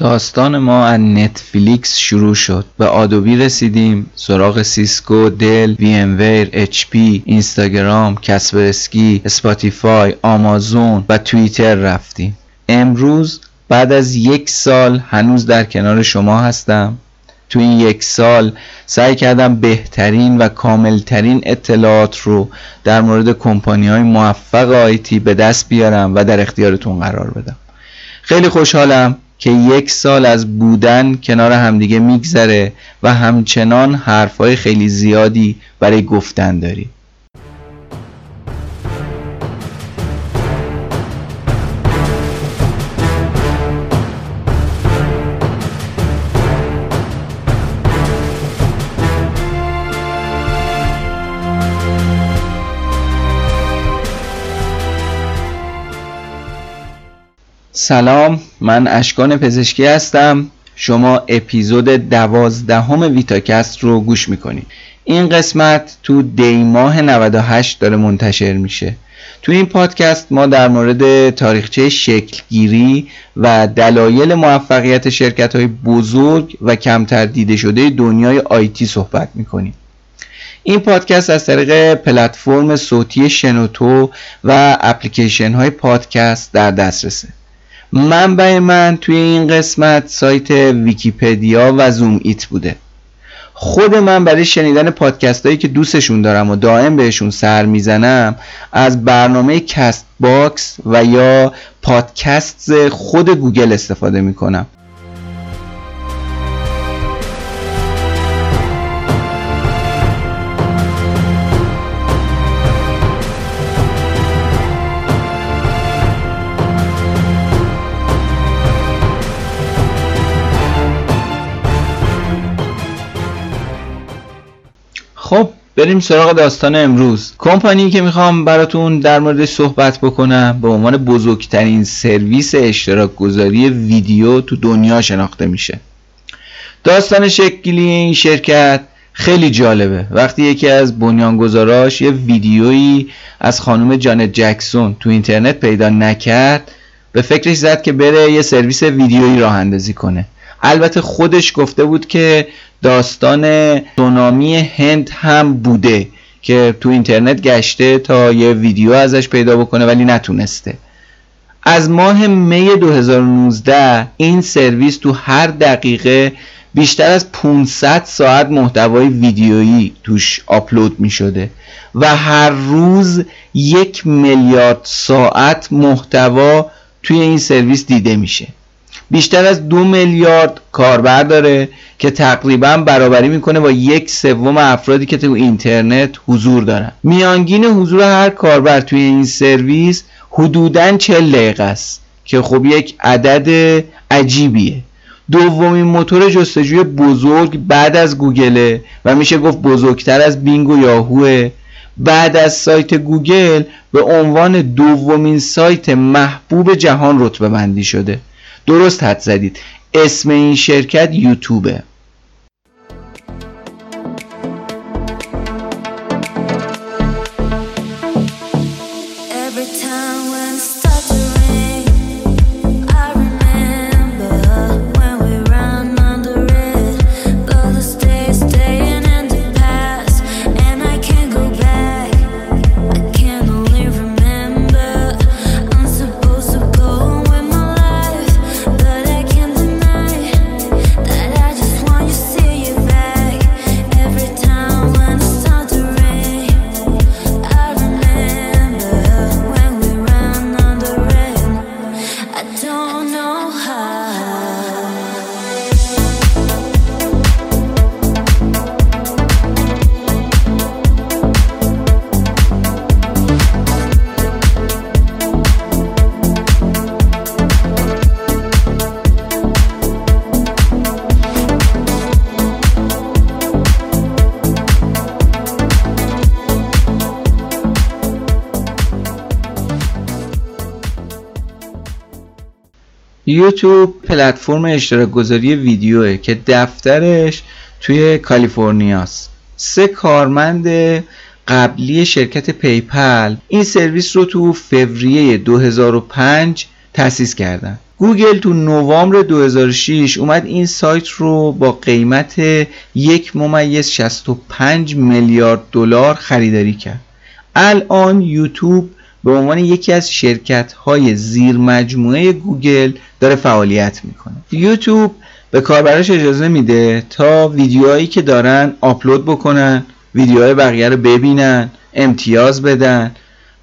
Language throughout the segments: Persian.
داستان ما از نتفلیکس شروع شد. به آدوبی رسیدیم سراغ سیسکو دل وی ام ویر اچ پی اینستاگرام کسپرسکی اسپاتیفای آمازون و توییتر رفتیم. امروز بعد از یک سال هنوز در کنار شما هستم. تو این یک سال سعی کردم بهترین و کاملترین اطلاعات رو در مورد کمپانی های موفق IT به دست بیارم و در اختیارتون قرار بدم. خیلی خوشحالم. که یک سال از بودن کنار همدیگه میگذره و همچنان حرفای خیلی زیادی برای گفتن داریم. سلام من اشکان پزشکی هستم. شما اپیزود دوازدهم ویتاکست رو گوش می‌کنید. این قسمت تو دی ماه 98 داره منتشر میشه. تو این پادکست ما در مورد تاریخچه شکلگیری و دلایل موفقیت شرکت های بزرگ و کمتر دیده شده دنیای آیتی صحبت می‌کنیم. این پادکست از طریق پلتفرم صوتی شنوتو و اپلیکیشن های پادکست در دسترسه. منبع من توی این قسمت سایت ویکیپدیا و زوم ایت بوده. خود من برای شنیدن پادکست هایی که دوستشون دارم و دائم بهشون سر می‌زنم از برنامه کست باکس و یا پادکست خود گوگل استفاده می‌کنم. خب بریم سراغ داستان امروز. کمپانی که می‌خوام براتون در موردش صحبت بکنم به عنوان بزرگترین سرویس اشتراک گذاری ویدیو تو دنیا شناخته میشه. داستان شکلی این شرکت خیلی جالبه. وقتی یکی از بنیانگذاراش یه ویدیویی از خانم جانت جکسون تو اینترنت پیدا نکرد به فکرش زد که بره یه سرویس ویدیویی راه اندازی کنه. البته خودش گفته بود که داستان سونامی هند هم بوده که تو اینترنت گشته تا یه ویدیو ازش پیدا بکنه ولی نتونسته. از ماه می 2019 این سرویس تو هر دقیقه بیشتر از 500 ساعت محتوای ویدیویی توش آپلود می شده و هر روز یک میلیارد ساعت محتوا توی این سرویس دیده میشه. بیشتر از دو میلیارد کاربر داره که تقریبا برابری می‌کنه با یک سوم افرادی که تو اینترنت حضور دارن. میانگین حضور هر کاربر توی این سرویس حدودا 40 دقیقه است که خب یک عدد عجیبیه. دومین موتور جستجوی بزرگ بعد از گوگله و میشه گفت بزرگتر از بینگ و یاهوه. بعد از سایت گوگل به عنوان دومین سایت محبوب جهان رتبه بندی شده. درست حد زدید. اسم این شرکت یوتیوبه. یوتیوب پلتفرم اشتراک گذاری ویدیوه که دفترش توی کالیفرنیاست. سه کارمند قبلی شرکت پی‌پل این سرویس رو تو فوریه 2005 تأسیس کردن. گوگل تو نوامبر 2006 اومد این سایت رو با قیمت یک ممیز 65 میلیارد دلار خریداری کرد. الان یوتیوب به عنوان یکی از شرکت های زیر مجموعه گوگل داره فعالیت می‌کنه. یوتیوب به کاربراش اجازه میده تا ویدیوهایی که دارن آپلود بکنن ویدیوهای بقیه رو ببینن امتیاز بدن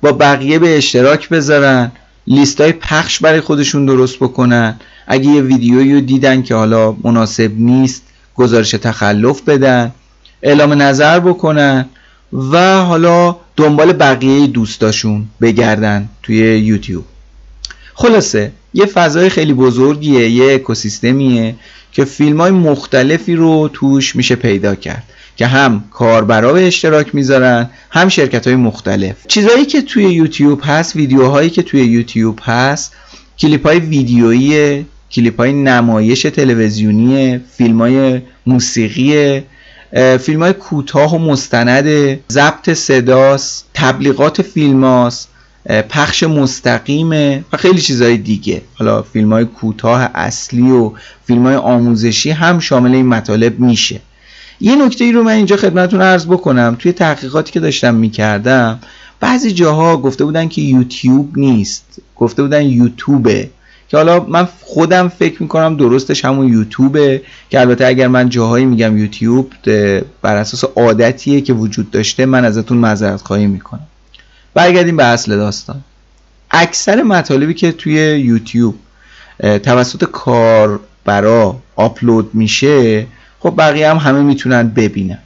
با بقیه به اشتراک بذارن لیست های پخش برای خودشون درست بکنن. اگه یه ویدیویی رو دیدن که حالا مناسب نیست گزارش تخلف بدن اعلام نظر بکنن و حالا دنبال بقیه دوستاشون بگردن توی یوتیوب. خلاصه یه فضای خیلی بزرگیه یه اکوسیستمیه که فیلم های مختلفی رو توش میشه پیدا کرد که هم کاربرا به اشتراک می‌ذارن هم شرکت های مختلف. چیزهایی که توی یوتیوب هست ویدیوهایی که توی یوتیوب هست کلیپ های ویدیویی کلیپ های نمایش تلویزیونی فیلم های موسیقی فیلم های کوتاه و مستند ضبط صداست تبلیغات فیلم پخش مستقیمه و خیلی چیزهای دیگه. حالا فیلم های کوتاه اصلی و فیلم های آموزشی هم شامل این مطالب میشه. یه نکته ای رو من اینجا خدمتون عرض بکنم. توی تحقیقاتی که داشتم می‌کردم بعضی جاها گفته بودن که یوتیوب نیست گفته بودن یوتیوبه. که حالا من خودم فکر می‌کنم درستش همون یوتیوبه که البته اگر من جاهایی میگم یوتیوب بر اساس عادتیه که وجود داشته من ازتون معذرت خواهی می‌کنم. برگردیم به اصل داستان. اکثر مطالبی که توی یوتیوب توسط کاربرا آپلود میشه خب بقیه هم همه می‌تونن ببینن.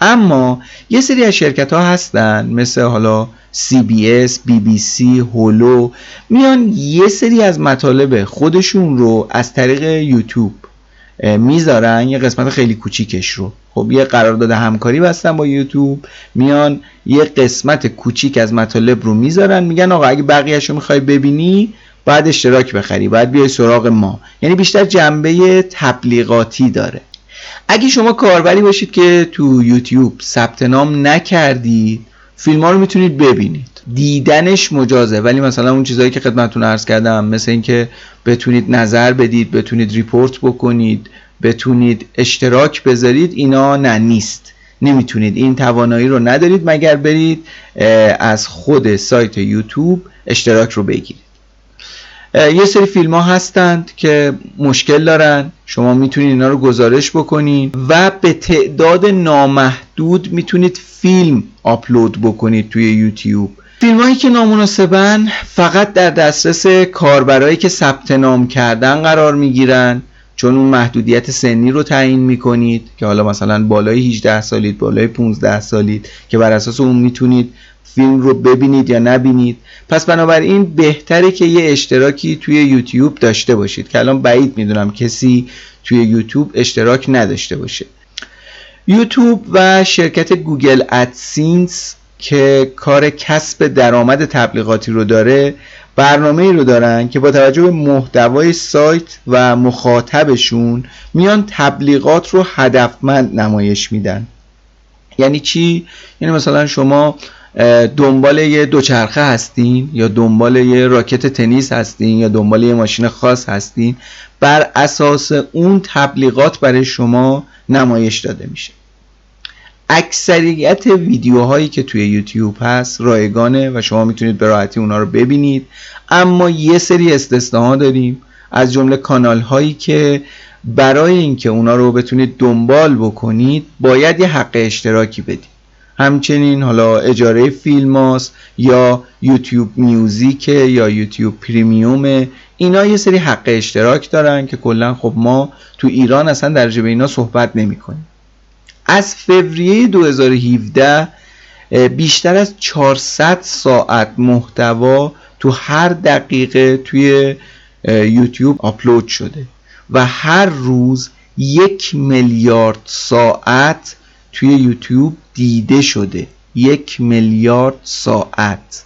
اما یه سری از شرکت ها هستن مثل حالا CBS, BBC, هولو میان یه سری از مطالب خودشون رو از طریق یوتیوب می‌ذارن یه قسمت خیلی کوچیکش رو. خب یه قرارداد همکاری بستن با یوتیوب میان یه قسمت کوچیک از مطالب رو می‌ذارن میگن آقا اگه بقیهش رو می‌خوای ببینی باید اشتراک بخری باید بیای سراغ ما. یعنی بیشتر جنبه تبلیغاتی داره. اگه شما کاربری باشید که تو یوتیوب ثبت نام نکردید فیلم ها رو می‌تونید ببینید. دیدنش مجازه. ولی مثلا اون چیزهایی که خدمتتون عرض کردم مثل اینکه بتونید نظر بدید بتونید ریپورت بکنید بتونید اشتراک بذارید اینا نه نیست. نمی‌تونید. این توانایی رو ندارید مگر برید از خود سایت یوتیوب اشتراک رو بگیرید. یه سری فیلم ها هستند که مشکل دارن. شما می‌تونید اینا رو گزارش بکنید و به تعداد نامحدود می‌تونید فیلم آپلود بکنید توی یوتیوب. فیلم هایی که نامناسبن فقط در دسترس کاربرایی که ثبت نام کردن قرار می‌گیرن. چون اون محدودیت سنی رو تعیین می‌کنید که حالا مثلا بالای 18 سالید بالای 15 سالید که بر اساس اون می‌تونید فیلم رو ببینید یا نبینید. پس بنابراین بهتره که یه اشتراکی توی یوتیوب داشته باشید. که الان بعید می‌دونم کسی توی یوتیوب اشتراک نداشته باشه. یوتیوب و شرکت گوگل ادسینس که کار کسب درآمد تبلیغاتی رو داره برنامه ای رو دارن که با توجه به محتوای سایت و مخاطبشون میان تبلیغات رو هدفمند نمایش میدن یعنی چی؟ یعنی مثلا شما دنبال یه دوچرخه هستین یا دنبال یه راکت تنیس هستین یا دنبال یه ماشین خاص هستین بر اساس اون تبلیغات برای شما نمایش داده میشه اکثریت ویدیوهایی که توی یوتیوب هست رایگانه و شما می‌تونید به راحتی اونا رو ببینید. اما یه سری استثناها داریم. از جمله کانال هایی که برای اینکه اونا رو بتونید دنبال بکنید باید یه حق اشتراکی بدید. همچنین حالا اجاره فیلم هاست یا یوتیوب میوزیک یا یوتیوب پریمیوم اینا یه سری حق اشتراک دارن که کلا خب ما تو ایران اصلا در به اینا صحبت نمی کنیم از فوریه 2017 بیشتر از 400 ساعت محتوا تو هر دقیقه توی یوتیوب آپلود شده و هر روز یک میلیارد ساعت توی یوتیوب دیده شده. یک میلیارد ساعت.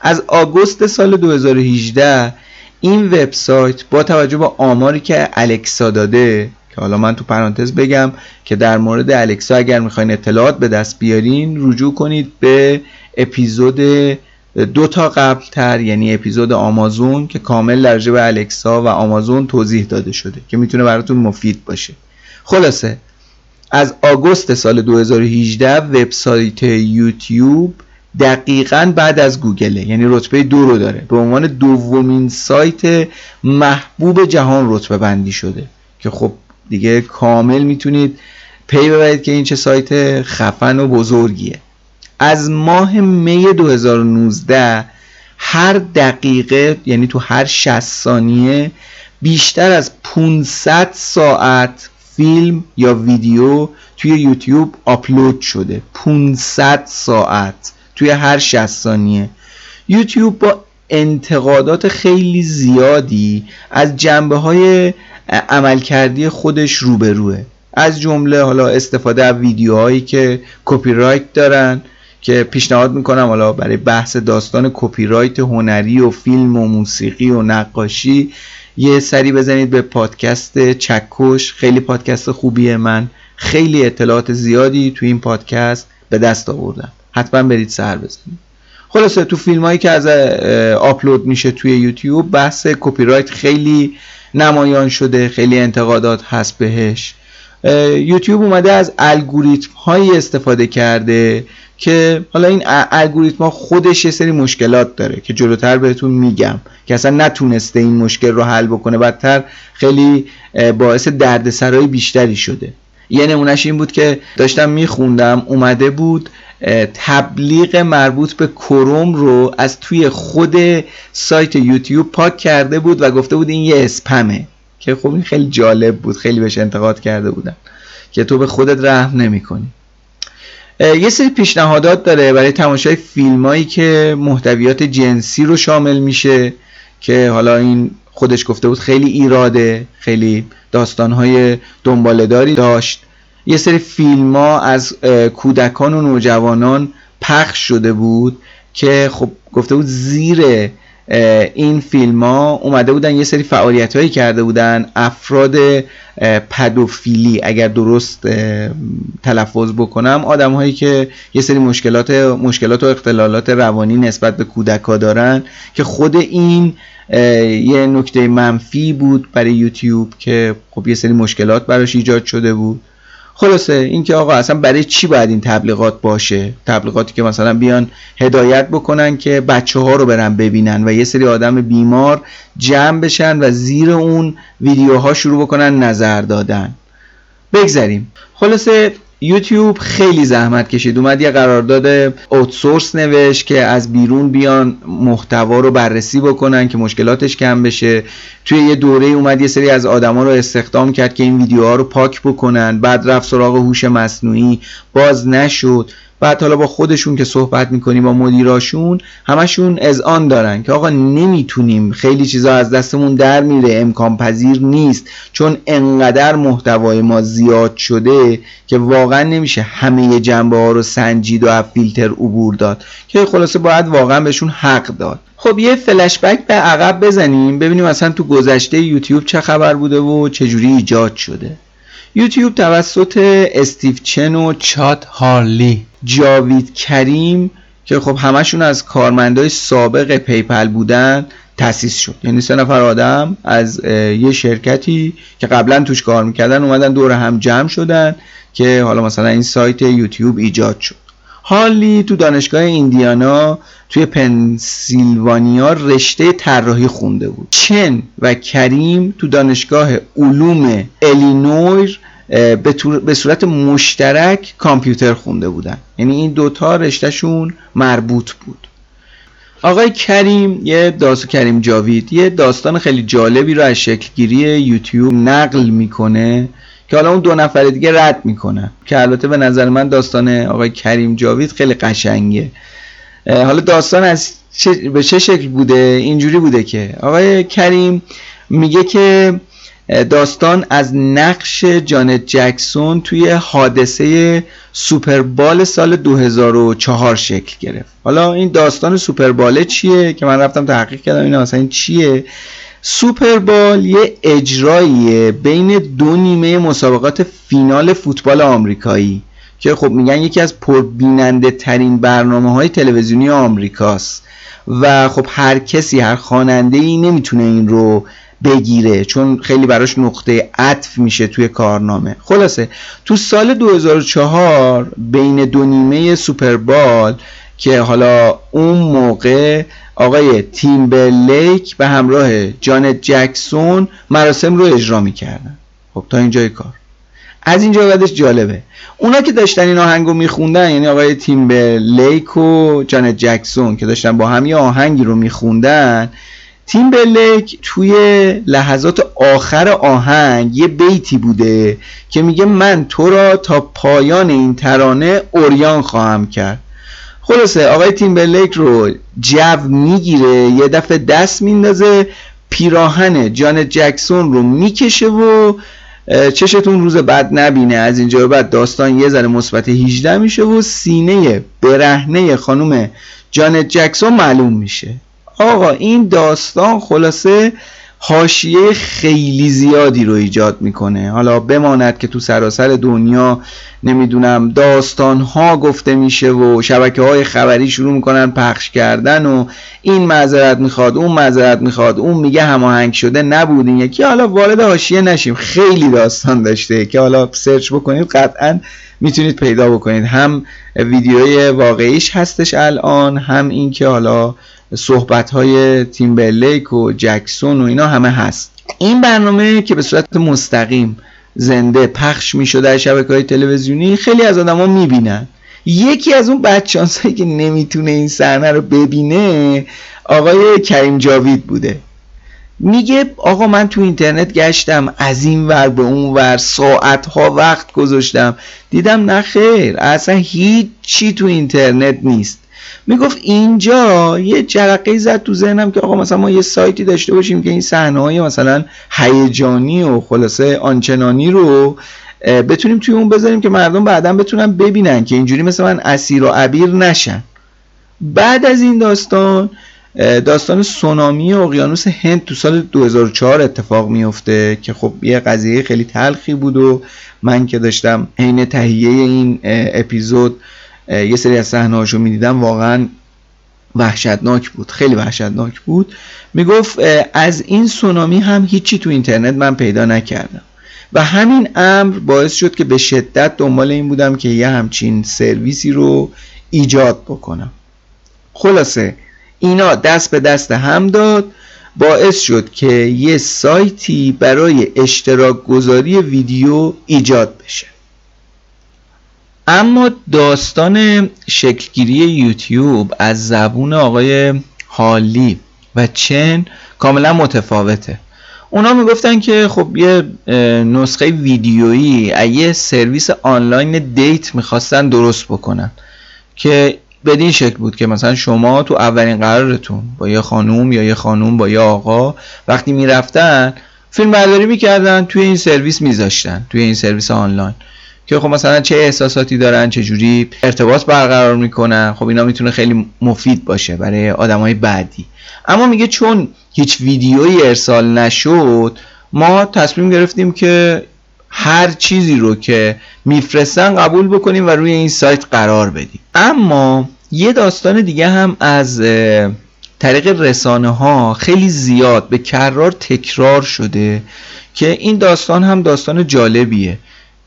از آگوست سال 2018 این وبسایت با توجه به آماری که الکسا داده که حالا من تو پرانتز بگم که در مورد الکسا اگر می‌خواین اطلاعات به دست بیارین رجوع کنید به اپیزود دو تا قبل تر یعنی اپیزود آمازون که کامل در به الکسا و آمازون توضیح داده شده که می‌تونه براتون مفید باشه. خلاصه از آگوست سال 2018 وبسایت یوتیوب دقیقا بعد از گوگله یعنی رتبه دو رو داره. به عنوان دومین سایت محبوب جهان رتبه بندی شده که خب دیگه کامل می‌تونید پی ببرید که این چه سایت خفن و بزرگیه. از ماه می 2019 هر دقیقه یعنی تو هر 60 ثانیه بیشتر از 500 ساعت فیلم یا ویدیو توی یوتیوب آپلود شده. 500 ساعت توی هر 60 ثانیه. یوتیوب با انتقادات خیلی زیادی از جنبه های عملکردی خودش روبروه. از جمله حالا استفاده از ویدیوهایی که کپی رایت دارن که پیشنهاد می‌کنم حالا برای بحث داستان کپی رایت هنری و فیلم و موسیقی و نقاشی یه سری بزنید به پادکست چکش. خیلی پادکست خوبیه. من خیلی اطلاعات زیادی تو این پادکست به دست آوردم. حتما برید سر بزنید. خلاصه تو فیلم هایی که از آپلود میشه توی یوتیوب بحث کپی رایت خیلی نمایان شده خیلی انتقادات هست بهش. یوتیوب اومده از الگوریتم هایی استفاده کرده که حالا این الگوریتم ها خودش یه سری مشکلات داره که جلوتر بهتون میگم که اصلا نتونسته این مشکل رو حل بکنه. بدتر خیلی باعث دردسرای بیشتری شده. یه نمونهش این بود که داشتم میخوندم اومده بود تبلیغ مربوط به کروم رو از توی خود سایت یوتیوب پاک کرده بود و گفته بود این یه اسپمه. که خب این خیلی جالب بود خیلی بهش انتقاد کرده بودن که تو به خودت رحم نمی کنی یه سری پیشنهادات داره برای تماشای فیلمایی که محتویات جنسی رو شامل میشه که حالا این خودش گفته بود خیلی ایراده خیلی داستانهای دنبالداری داشت. یه سری فیلم ها از کودکان و نوجوانان پخش شده بود که خب گفته بود زیر این فیلم ها اومده بودن یه سری فعالیت هایی کرده بودن افراد پدوفیلی اگر درست تلفظ بکنم آدم هایی که یه سری مشکلات مشکلات و اختلالات روانی نسبت به کودک ها دارن که خود این یه نکته منفی بود برای یوتیوب که خب یه سری مشکلات براش ایجاد شده بود. خلاصه اینکه آقا اصلا برای چی باید این تبلیغات باشه؟ تبلیغاتی که مثلا بیان هدایت بکنن که بچه ها رو برن ببینن و یه سری آدم بیمار جمع بشن و زیر اون ویدیوها شروع بکنن نظر دادن. بگذریم. خلاصه یوتیوب خیلی زحمت کشید. اومد یه قرارداد اوتسورس نوشت که از بیرون بیان محتوا رو بررسی بکنن که مشکلاتش کم بشه. توی یه دوره اومد یه سری از آدما رو استخدام کرد که این ویدیوها رو پاک بکنن. بعد رفت سراغ هوش مصنوعی. باز نشد. بعد حالا با خودشون که صحبت می‌کنیم با مدیراشون همشون آن دارن که آقا نمی‌تونیم خیلی چیزا از دستمون در میره امکان پذیر نیست. چون انقدر محتوای ما زیاد شده که واقعا نمیشه همه جنبه ها رو سنجید و از فیلتر عبور داد. که خلاصه باید واقعا بهشون حق داد. خب یه فلشبک به عقب بزنیم ببینیم اصلا تو گذشته یوتیوب چه خبر بوده و چجوری ایجاد شده. یوتیوب توسط استیو چن و چاد هارلی جاوید کریم که خب همشون از کارمندای سابق پی‌پل بودن تأسیس شد. یعنی سه نفر آدم از یه شرکتی که قبلا توش کار می‌کردن اومدن دور هم جمع شدن که حالا مثلا این سایت یوتیوب ایجاد شد. هارلی تو دانشگاه ایندیانا توی پنسیلوانیا رشته طراحی خونده بود. چن و کریم تو دانشگاه علوم الینویر به صورت مشترک کامپیوتر خونده بودن. یعنی این دوتا رشتهشون مربوط بود. آقای کریم یه داستان کریم جاوید یه داستان خیلی جالبی رو از شکلگیری یوتیوب نقل می‌کنه. که حالا اون دو نفر دیگه رد می‌کنن. که البته به نظر من داستان آقای کریم جاوید خیلی قشنگه. حالا داستان از به چه شکل بوده؟ اینجوری بوده که آقای کریم میگه که داستان از نقش جانت جکسون توی حادثه سوپربال سال 2004 شکل گرفت. حالا این داستان سوپرباله چیه؟ که من رفتم تحقیق کردم این اصلا چیه؟ سوپربال یه اجراییه بین دو نیمه مسابقات فینال فوتبال آمریکایی که خب میگن یکی از پربیننده ترین برنامه های تلویزیونی آمریکاست. و خب هر کسی هر خواننده ای نمی‌تونه این رو بگیره چون خیلی براش نقطه عطف میشه توی کارنامه. خلاصه تو سال 2004 بین دو نیمه سوپربال که حالا اون موقع آقای تیمبرلیک به همراه جانت جکسون مراسم رو اجرا می‌کردن. خب تا اینجای کار. از اینجا بعدش جالبه. اونا که داشتن این آهنگ رو میخوندن یعنی آقای تیمبرلیک و جانت جکسون که داشتن با هم یه آهنگی رو میخوندن تیمبرلیک توی لحظات آخر آهنگ یه بیتی بوده که میگه من تو را تا پایان این ترانه اوریان خواهم کرد. خلاصه آقای تیمبرلیک رو جو می‌گیره یه دفعه دست میندازه پیراهن جان جکسون رو می‌کشه و چشتون روز بعد نبینه. از اینجا به بعد داستان یه ذره مثبت 18 میشه و سینه برهنه خانم جان جکسون معلوم میشه. آقا این داستان خلاصه حاشیه خیلی زیادی رو ایجاد می‌کنه. حالا بماند که تو سراسر دنیا نمی‌دونم داستان ها گفته میشه و شبکه های خبری شروع می‌کنن پخش کردن و این معذرت می‌خواد اون معذرت می‌خواد اون میگه هماهنگ شده نبود این یکی. حالا وارد حاشیه نشیم. خیلی داستان داشته که حالا سرچ بکنید قطعا می‌تونید پیدا بکنید. هم ویدیوی واقعیش هستش الان هم اینکه حالا صحبت های تیمبرلیک و جکسون و اینا همه هست. این برنامه که به صورت مستقیم زنده پخش می شده در شبکه های تلویزیونی خیلی از آدما می‌بینن. یکی از اون بچانسایی که نمی‌تونه این صحنه رو ببینه آقای کریم جاوید بوده. میگه آقا من تو اینترنت گشتم از این ور به اون ور ساعت ها وقت گذاشتم. دیدم نه خیر اصلا هیچ تو اینترنت نیست. می‌گفت اینجا یه جرقه زد تو ذهنم که آقا مثلا ما یه سایتی داشته باشیم که این صحنه های مثلا هیجانی و خلاصه آنچنانی رو بتونیم توی اون بذاریم که مردم بعدا بتونن ببینن که اینجوری مثل من اسیر و عبیر نشن. بعد از این داستان داستان سونامی اقیانوس هند تو سال 2004 اتفاق میفته که خب یه قضیه خیلی تلخی بود و من که داشتم عین تهیه این اپیزود یه سری از صحنه‌هاشو می‌دیدم واقعا وحشتناک بود خیلی وحشتناک بود. می‌گفت از این سونامی هم هیچی تو اینترنت من پیدا نکردم. و همین امر باعث شد که به شدت دنبال این بودم که یه همچین سرویسی رو ایجاد بکنم. خلاصه اینا دست به دست هم داد. باعث شد که یه سایتی برای اشتراک گذاری ویدیو ایجاد بشه. اما داستان شکلگیری یوتیوب از زبون آقای حالی و چن کاملا متفاوته. اونا می‌گفتن که خب یه نسخه ویدیویی یه سرویس آنلاین دیت می‌خواستن درست بکنن که بدین شکل بود که مثلا شما تو اولین قرارتون با یه خانوم یا یه خانوم با یه آقا وقتی می‌رفتن فیلم برداری می‌کردن توی این سرویس میذاشتن توی این سرویس آنلاین. که خب مثلا چه احساساتی دارن چه جوری ارتباط برقرار می‌کنن خب اینا می‌تونه خیلی مفید باشه برای آدمای بعدی. اما میگه چون هیچ ویدیویی ارسال نشد ما تصمیم گرفتیم که هر چیزی رو که میفرستن قبول بکنیم و روی این سایت قرار بدیم. اما یه داستان دیگه هم از طریق رسانه ها خیلی زیاد به کرار تکرار شده که این داستان هم داستان جالبیه.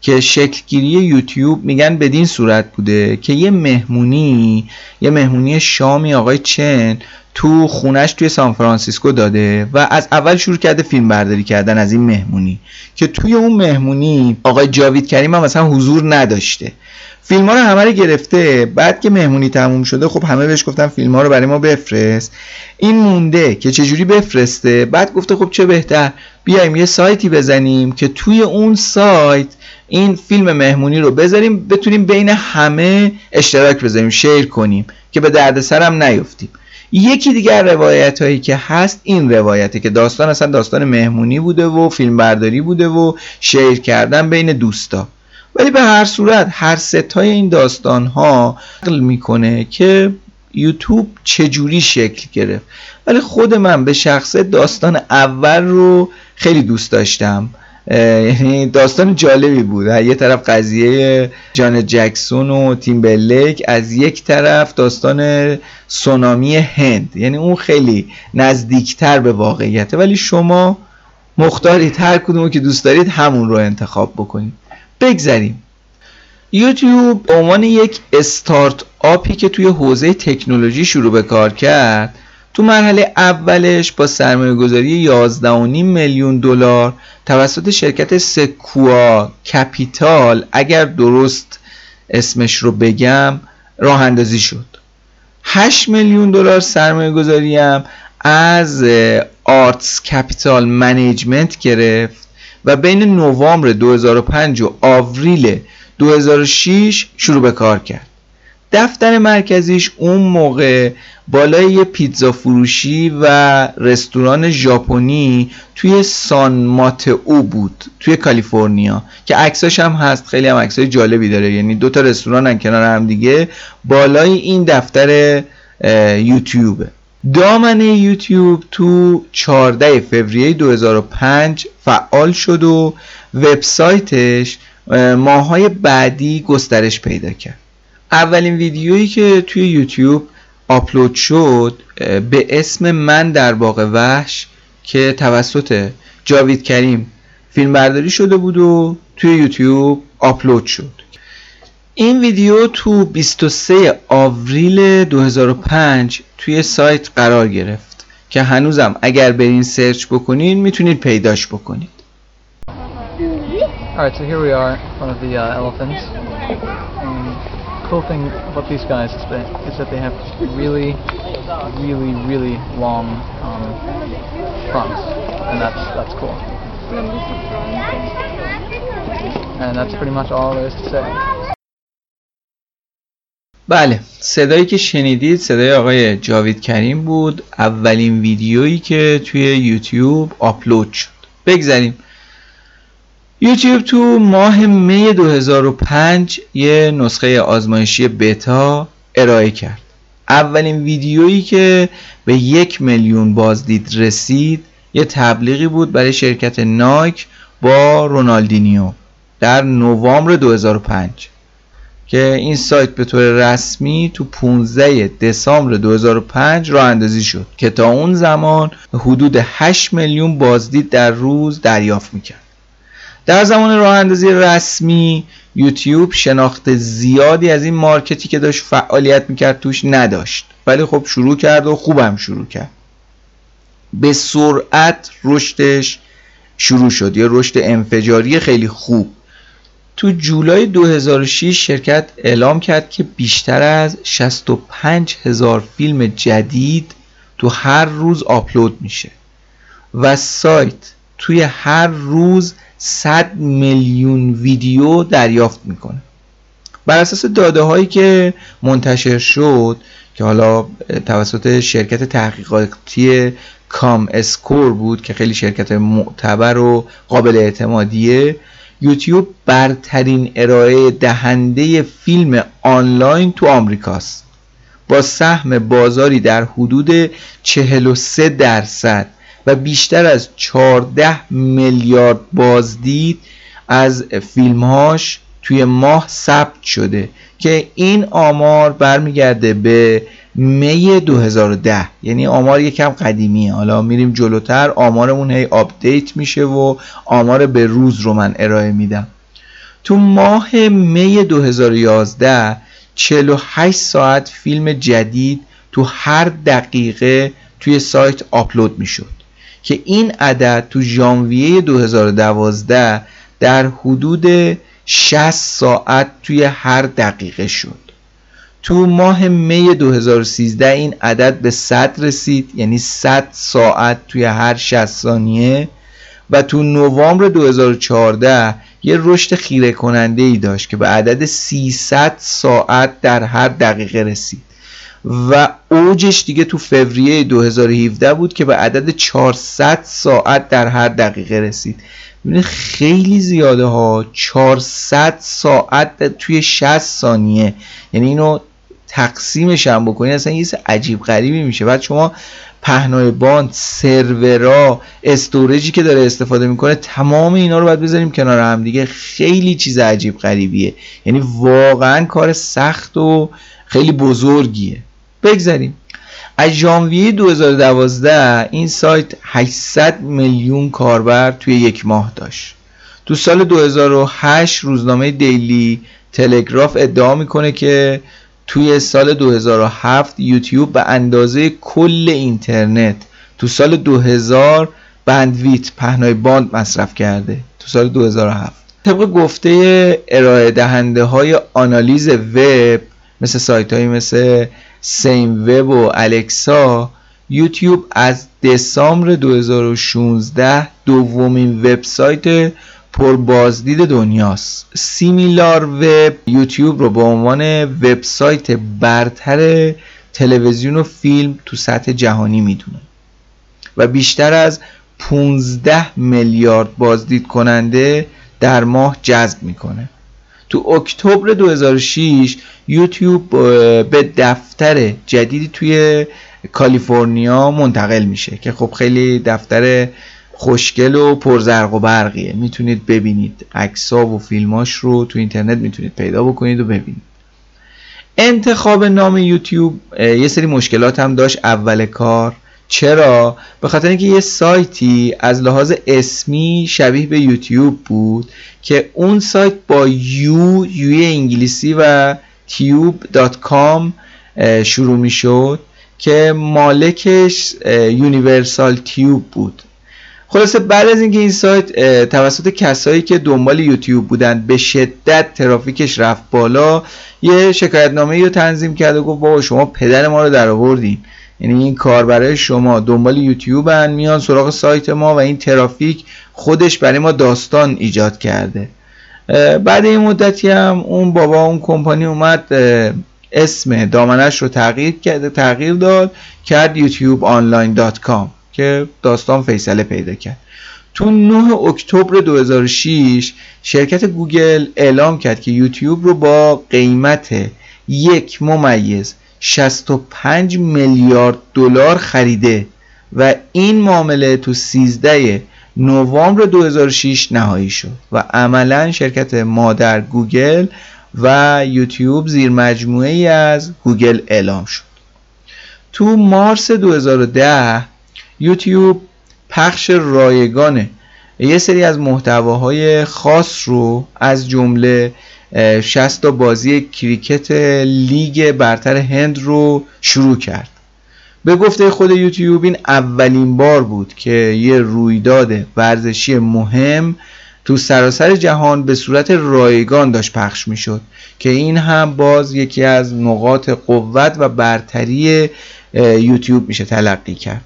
که شکلگیری یوتیوب میگن بدین صورت بوده که یه مهمونی یه مهمونی شامی آقای چن تو خونش توی سان فرانسیسکو داده و از اول شروع کرده فیلم برداری کردن از این مهمونی که توی اون مهمونی آقای جاوید کریم هم مثلا حضور نداشته. فیلم ها رو همه رو گرفته بعد که مهمونی تموم شده خب همه بهش گفتن فیلم ها رو برای ما بفرست. این مونده که چجوری بفرسته؟ بعد گفته خب چه بهتر؟ بیایم یه سایتی بزنیم که توی اون سایت این فیلم مهمونی رو بذاریم بتونیم بین همه اشتراک بذاریم شیر کنیم که به دردسرم نیفتیم. یکی دیگر روایت هایی که هست این روایته که داستان اصلا داستان مهمونی بوده و فیلم برداری بوده و شیر کردن بین دوستا. ولی به هر صورت هر ستای این داستان ها می‌کنه که یوتیوب چجوری شکل گرفت؟ ولی خود من به شخصه داستان اول رو خیلی دوست داشتم. یعنی داستان جالبی بود. یه طرف قضیه جان جکسون و تیم بلیک از یک طرف داستان سونامی هند. یعنی اون خیلی نزدیکتر به واقعیته. ولی شما مختارید هر کدومو که دوست دارید همون رو انتخاب بکنید. بگذریم. یوتیوب به عنوان یک استارت آپی که توی حوزه تکنولوژی شروع به کار کرد تو مرحله اولش با سرمایه گذاری 11.5 میلیون دلار توسط شرکت سکویا کپیتال اگر درست اسمش رو بگم راه اندازی شد. 8 میلیون دلار سرمایه گذاری هم از آرتیس کپیتال منیجمنت گرفت و بین نوامبر 2005 و آوریل 2006 شروع به کار کرد. دفتر مرکزیش اون موقع بالای یه پیتزا فروشی و رستوران ژاپنی توی سان ماتئو بود توی کالیفرنیا که عکساش هم هست خیلی هم عکسای جالبی داره. یعنی دو تا رستوران هم کنار هم دیگه بالای این دفتر یوتیوبه دامنه یوتیوب تو 14 فوریه 2005 فعال شد و وبسایتش ماهای بعدی گسترش پیدا کرد. اولین ویدیویی که توی یوتیوب آپلود شد به اسم من در باغ وحش که توسط جاوید کریم فیلم برداری شده بود و توی یوتیوب آپلود شد. این ویدیو تو 23 آوریل 2005 توی سایت قرار گرفت که هنوزم اگر برین سرچ بکنین می‌تونید پیداش بکنید. Alright, so here we are, one of the uh, elephants. And the cool thing about these guys is that, is that they have really, really, really long um, fronts. And that's, that's cool. And that's pretty much all there is to say. بله صدایی که شنیدید صدای آقای جاوید کریم بود اولین ویدیویی که توی یوتیوب آپلود شد بگذاریم یوتیوب تو ماه می 2005 یه نسخه آزمایشی بتا ارائه کرد. اولین ویدیویی که به یک میلیون بازدید رسید یه تبلیغی بود برای شرکت نایک با رونالدینیو در نوامبر 2005 که این سایت به طور رسمی تو 15 دسامبر 2005 راه اندازی شد که تا اون زمان حدود 8 میلیون بازدید در روز دریافت می‌کرد. در زمان راه اندازی رسمی یوتیوب شناخت زیادی از این مارکتی که داشت فعالیت می‌کرد توش نداشت. ولی خب شروع کرد و خوبم شروع کرد. به سرعت رشدش شروع شد. یه رشد انفجاری خیلی خوب. تو جولای 2006 شرکت اعلام کرد که بیشتر از 65 هزار فیلم جدید تو هر روز آپلود میشه. و سایت توی هر روز 100 میلیون ویدیو دریافت می‌کنه. بر اساس داده هایی که منتشر شد که حالا توسط شرکت تحقیقاتی کام اسکور بود که خیلی شرکت معتبر و قابل اعتمادیه یوتیوب برترین ارائه دهنده فیلم آنلاین تو آمریکاست با سهم بازاری در حدود 43 درصد. و بیشتر از 14 میلیارد بازدید از فیلمهاش توی ماه ثبت شده که این آمار برمیگرده به می 2010 یعنی آمار یکم قدیمیه. حالا میریم جلوتر. آمارمون هی آپدیت میشه و آمار به روز رو من ارائه میدم. تو ماه می 2011 48 ساعت فیلم جدید تو هر دقیقه توی سایت آپلود می‌شد. که این عدد تو ژانویه 2012 در حدود 60 ساعت توی هر دقیقه شد. تو ماه می 2013 این عدد به 100 رسید یعنی 100 ساعت توی هر 60 ثانیه. و تو نوامبر 2014 یه رشد خیره کننده ای داشت که به عدد 300 ساعت در هر دقیقه رسید. و اوجش دیگه تو فوریه 2017 بود که به عدد 400 ساعت در هر دقیقه رسید. ببینید خیلی زیاده ها. 400 ساعت توی 60 ثانیه. یعنی اینو تقسیمش هم بکنید. اصلا یه عجیب غریبی میشه. بعد شما پهنای باند سرورا storage ی که داره استفاده می‌کنه تمام اینا رو باید بذاریم کنار هم دیگه. خیلی چیز عجیب غریبیه. یعنی واقعا کار سخت و خیلی بزرگیه. بگذاریم. از ژانویه 2012 این سایت 800 میلیون کاربر توی یک ماه داشت. تو سال 2008 روزنامه دیلی تلگراف ادعا می‌کنه که توی سال 2007 یوتیوب به اندازه کل اینترنت تو سال 2000 بندویت پهنای باند مصرف کرده تو سال 2007 طبق گفته ارائه دهنده های آنالیز وب مثل سایت های مثل سیم وب و الکسا یوتیوب از دسامبر 2016 دومین وبسایت پر بازدید دنیاست. سیمیلار وب یوتیوب رو به عنوان وبسایت برتر تلویزیون و فیلم تو سطح جهانی می‌دونه و بیشتر از 15 میلیارد بازدید کننده در ماه جذب می‌کنه. تو اکتبر 2006 یوتیوب به دفتر جدیدی توی کالیفرنیا منتقل میشه که خب خیلی دفتر خوشگل و پرزرق و برقیه. می‌تونید ببینید عکسا و فیلماش رو تو اینترنت می‌تونید پیدا بکنید و ببینید. انتخاب نام یوتیوب یه سری مشکلات هم داشت. اول کار چرا؟ به خاطر اینکه یه سایتی از لحاظ اسمی شبیه به یوتیوب بود که اون سایت با یو یوی انگلیسی و تیوب.com شروع می شد که مالکش یونیورسال تیوب بود. خلاصه بعد از اینکه این سایت توسط کسایی که دنبال یوتیوب بودن به شدت ترافیکش رفت بالا یه شکایت نامه رو تنظیم کرد و گفت بابا شما پدر ما رو در آوردین. یعنی این کار برای شما دنبال یوتیوب هن میان سراغ سایت ما و این ترافیک خودش برای ما داستان ایجاد کرده. بعد این مدتی هم اون بابا اون کمپانی اومد اسم دامنش رو تغییر کرده تغییر داد کرد یوتیوب آنلاین dot com که داستان فیصله پیدا کرد. تو 9 اکتبر 2006 شرکت گوگل اعلام کرد که یوتیوب رو با قیمت یک ممیز 65 میلیارد دلار خریده و این معامله تو 13 نوامبر 2006 نهایی شد و عملا شرکت مادر گوگل و یوتیوب زیر مجموعه ای از گوگل اعلام شد. تو مارس 2010 یوتیوب پخش رایگانه. یه سری از محتواهای خاص رو از جمله 60 تا بازی کریکت لیگ برتر هند رو شروع کرد. به گفته خود یوتیوب این اولین بار بود که یه رویداد ورزشی مهم تو سراسر جهان به صورت رایگان داشت پخش می‌شد که این هم باز یکی از نقاط قوت و برتری یوتیوب میشه تلقی کرد.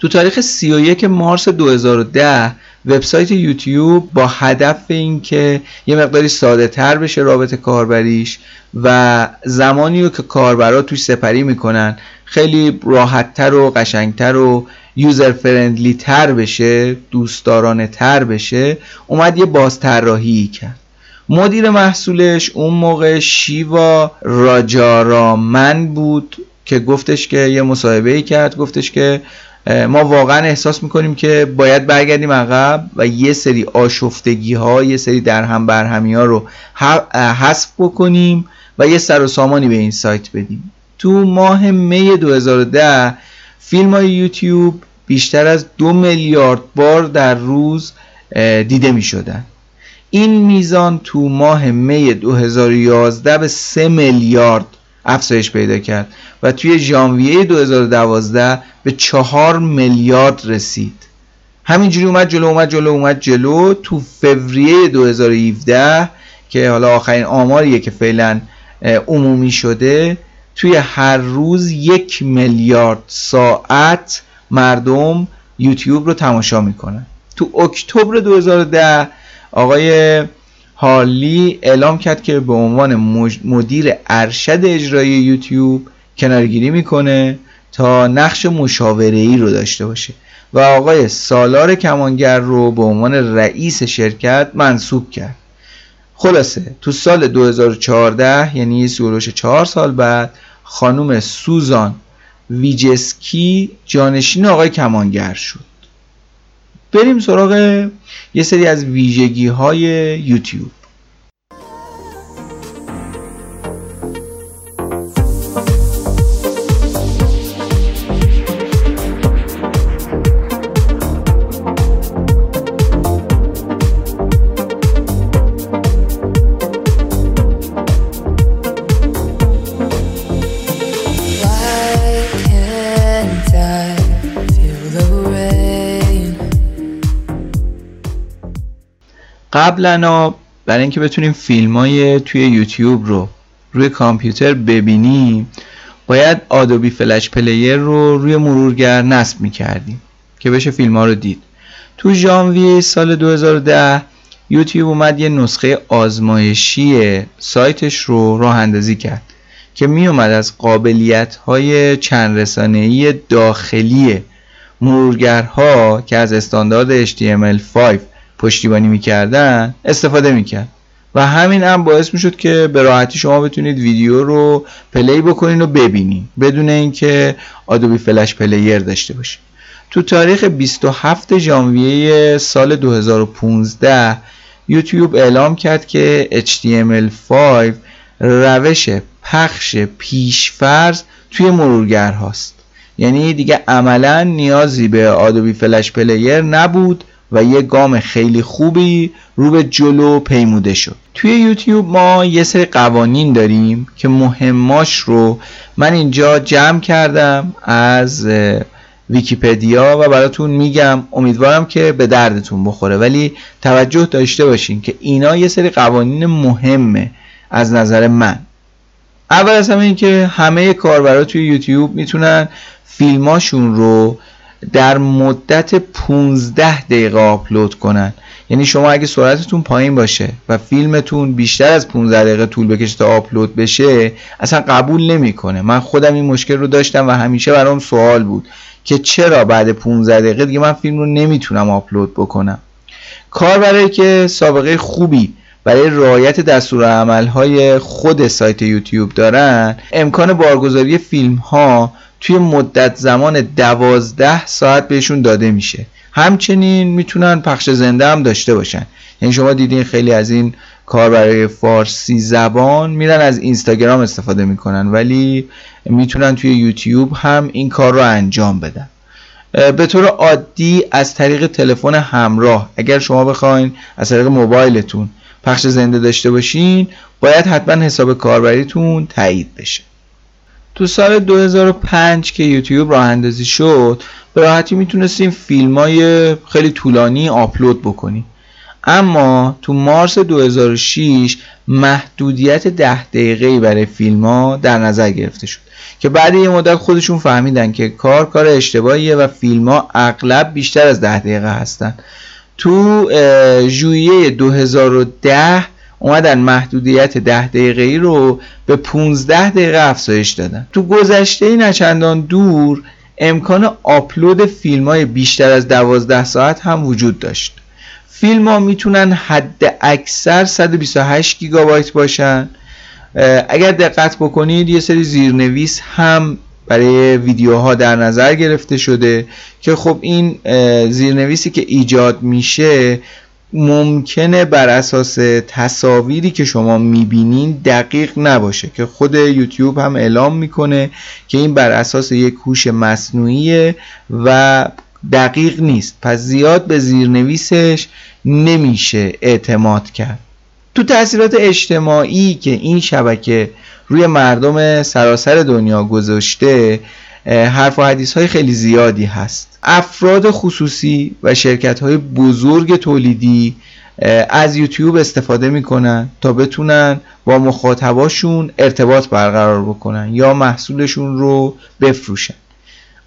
تو تاریخ 31 مارس 2010 وبسایت یوتیوب با هدف اینکه یه مقداری ساده تر بشه رابط کاربریش و زمانی رو که کاربرا توش سپری می‌کنن خیلی راحتتر و قشنگتر و یوزر فرندلی تر بشه دوستدارانه تر بشه اومد یه بازطراحی کرد. مدیر محصولش اون موقع شیوا راجارامن بود که گفتش که یه مصاحبه کرد گفتش که ما واقعا احساس می‌کنیم که باید برگردیم عقب و یه سری آشفتگی ها یه سری درهم برهمی ها رو حذف بکنیم و یه سر و سامانی به این سایت بدیم. تو ماه می 2010 فیلم های یوتیوب بیشتر از دو میلیارد بار در روز دیده می شدن این میزان تو ماه می 2011 به 3 میلیارد افزایش پیدا کرد و توی ژانویه 2012 به 4 میلیارد رسید. همینجوری اومد جلو اومد جلو اومد جلو تو فوریه 2017 که حالا آخرین آماریه که فعلا عمومی شده توی هر روز یک میلیارد ساعت مردم یوتیوب رو تماشا می‌کنن. تو اکتبر 2010 آقای هارلی اعلام کرد که به عنوان مدیر ارشد اجرایی یوتیوب کنارگیری می‌کنه تا نقش مشاوره ای رو داشته باشه. و آقای سالار کمانگر رو به عنوان رئیس شرکت منصوب کرد. خلاصه تو سال 2014 یعنی سروش چهار سال بعد خانم سوزان ویجسکی جانشین آقای کمانگر شد. بریم سراغ یه سری از ویژگی های یوتیوب. قبلا برای اینکه بتونیم فیلم های توی یوتیوب رو روی کامپیوتر ببینیم باید آدوبی فلش پلیر رو روی مرورگر نصب می‌کردیم که بشه فیلم ها رو دید. تو ژانویه سال 2010 یوتیوب اومد یه نسخه آزمایشی سایتش رو راه اندازی کرد که می اومد از قابلیت های چند رسانه‌ای داخلی مرورگرها که از استاندارد HTML5 پشتیبانی می‌کردن استفاده می‌کرد. و همین هم باعث می‌شد که به راحتی شما بتونید ویدیو رو play بکنین و ببینین بدون اینکه Adobe Flash Player داشته باشید تو تاریخ 27 ژانویه سال 2015 یوتیوب اعلام کرد که HTML5 روش پخش پیشفرض توی مرورگر هاست یعنی دیگه عملا نیازی به Adobe Flash Player نبود. و یه گام خیلی خوبی رو به جلو پیموده شد. توی یوتیوب ما یه سری قوانین داریم که مهماش رو من اینجا جمع کردم از ویکیپدیا و براتون میگم. امیدوارم که به دردتون بخوره. ولی توجه داشته باشین که اینا یه سری قوانین مهمه از نظر من. اول از همه این که همه کاربرا توی یوتیوب می‌تونن فیلماشون رو در مدت 15 دقیقه آپلود کنن. یعنی شما اگه سرعتتون پایین باشه و فیلمتون بیشتر از 15 دقیقه طول بکشه تا آپلود بشه اصلا قبول نمی‌کنه. من خودم این مشکل رو داشتم و همیشه برام سوال بود که چرا بعد 15 دقیقه دیگه من فیلم رو نمی‌تونم آپلود بکنم؟ کار برای که سابقه خوبی برای رعایت دستور های خود سایت یوتیوب دارن امکان بارگذاری فیلم ها توی مدت زمان دوازده ساعت بهشون داده میشه. همچنین می‌تونن پخش زنده هم داشته باشن. یعنی شما دیدین خیلی از این کار برای فارسی زبان میرن از اینستاگرام استفاده می‌کنن ولی می‌تونن توی یوتیوب هم این کار رو انجام بدن. به طور عادی از طریق تلفن همراه اگر شما بخواین از طریق موبایلتون پخش زنده داشته باشین باید حتما حساب کاربریتون تایید بشه. تو سال 2005 که یوتیوب راه اندازی شد به راحتی می‌تونستیم فیلم های خیلی طولانی آپلود بکنیم. اما تو مارس 2006 محدودیت ده دقیقه برای فیلم ها در نظر گرفته شد. که بعد یه مدت خودشون فهمیدن که کار کار اشتباهیه و فیلم ها اغلب بیشتر از ده دقیقه هستن. تو ژوئیه 2010 اومدن محدودیت ده دقیقه ای رو به 15 دقیقه افزایش دادن. تو گذشته نچندان دور امکان آپلود فیلم های بیشتر از 12 ساعت هم وجود داشت. فیلم ها می‌تونن حد اکثر 128 گیگابایت باشن. اگر دقت بکنید یه سری زیرنویس هم برای ویدیوها در نظر گرفته شده که خب این زیرنویسی که ایجاد میشه ممکنه بر اساس تصاویری که شما می‌بینین دقیق نباشه که خود یوتیوب هم اعلام می‌کنه که این بر اساس یک هوش مصنوعی و دقیق نیست. پس زیاد به زیرنویسش نمیشه اعتماد کرد. تو تاثیرات اجتماعی که این شبکه روی مردم سراسر دنیا گذاشته حرف و حدیث های خیلی زیادی هست. افراد خصوصی و شرکت های بزرگ تولیدی از یوتیوب استفاده می‌کنن تا بتونن با مخاطباشون ارتباط برقرار بکنن یا محصولشون رو بفروشن.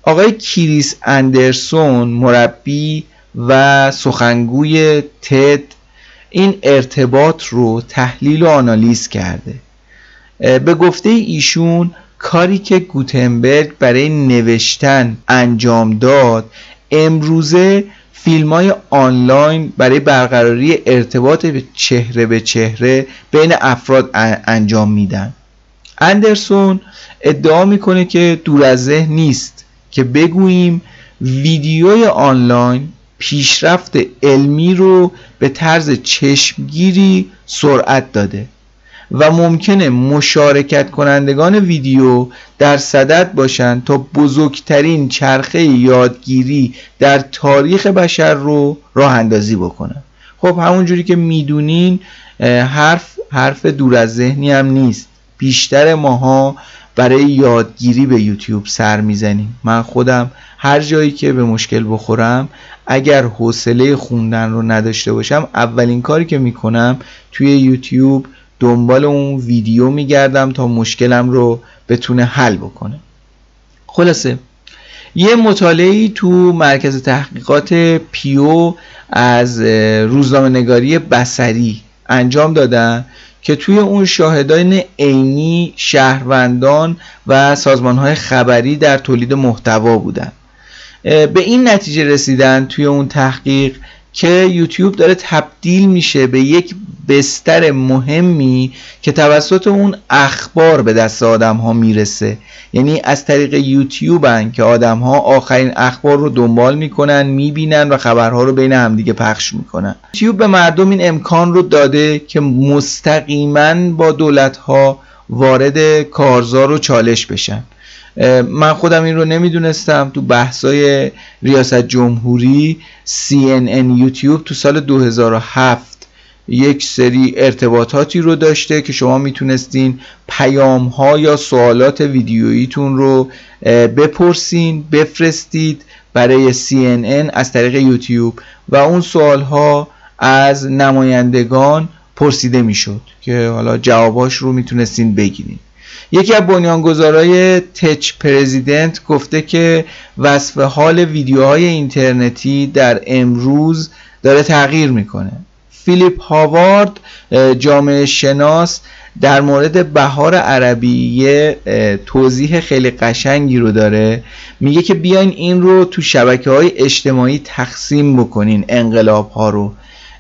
آقای کریس اندرسون مربی و سخنگوی تد این ارتباط رو تحلیل و آنالیز کرده. به گفته ایشون کاری که گوتنبرگ برای نوشتن انجام داد امروزه فیلم های آنلاین برای برقراری ارتباط چهره به چهره بین افراد انجام میدن. اندرسون ادعا می‌کنه که دور از ذهن نیست که بگوییم ویدیوی آنلاین پیشرفت علمی رو به طرز چشمگیری سرعت داده. و ممکنه مشارکت کنندگان ویدیو در صدد باشند تا بزرگترین چرخه یادگیری در تاریخ بشر رو راه اندازی بکنن. خب همونجوری که می‌دونین حرف حرف دور از ذهنی هم نیست. بیشتر ماها برای یادگیری به یوتیوب سر می‌زنیم. من خودم هر جایی که به مشکل بخورم اگر حوصله خوندن رو نداشته باشم اولین کاری که می‌کنم توی یوتیوب دنبال اون ویدیو میگردم تا مشکلم رو بتونه حل بکنه. خلاصه یه مطالعه تو مرکز تحقیقات پیو از روزنامه نگاری بسری انجام دادن که توی اون شاهدان عینی شهروندان و سازمانهای خبری در تولید محتوا بودن. به این نتیجه رسیدن توی اون تحقیق که یوتیوب داره تبدیل میشه به یک بستر مهمی که توسط اون اخبار به دست آدم ها می‌رسه. یعنی از طریق یوتیوب که آدم ها آخرین اخبار رو دنبال می‌کنن می‌بینن و خبرها رو بین همدیگه پخش می‌کنن. یوتیوب به مردم این امکان رو داده که مستقیما با دولت ها وارد کارزار و چالش بشن. من خودم این رو نمی‌دونستم. تو بحثای ریاست جمهوری CNN یوتیوب تو سال 2007 یک سری ارتباطاتی رو داشته که شما می‌تونستین پیام ها یا سوالات ویدیوییتون رو بپرسین بفرستید برای CNN از طریق یوتیوب. و اون سوال ها از نمایندگان پرسیده می‌شد که حالا جواباش رو می‌تونستین بگیرین. یکی از بنیانگذارای تچ پرزیدنت گفته که وصف حال ویدیوهای اینترنتی در امروز داره تغییر می‌کنه. فیلیپ هاوارد جامعه شناس در مورد بهار عربی یه توضیح خیلی قشنگی رو داره. میگه که بیاین این رو تو شبکه های اجتماعی تقسیم بکنین انقلاب ها رو.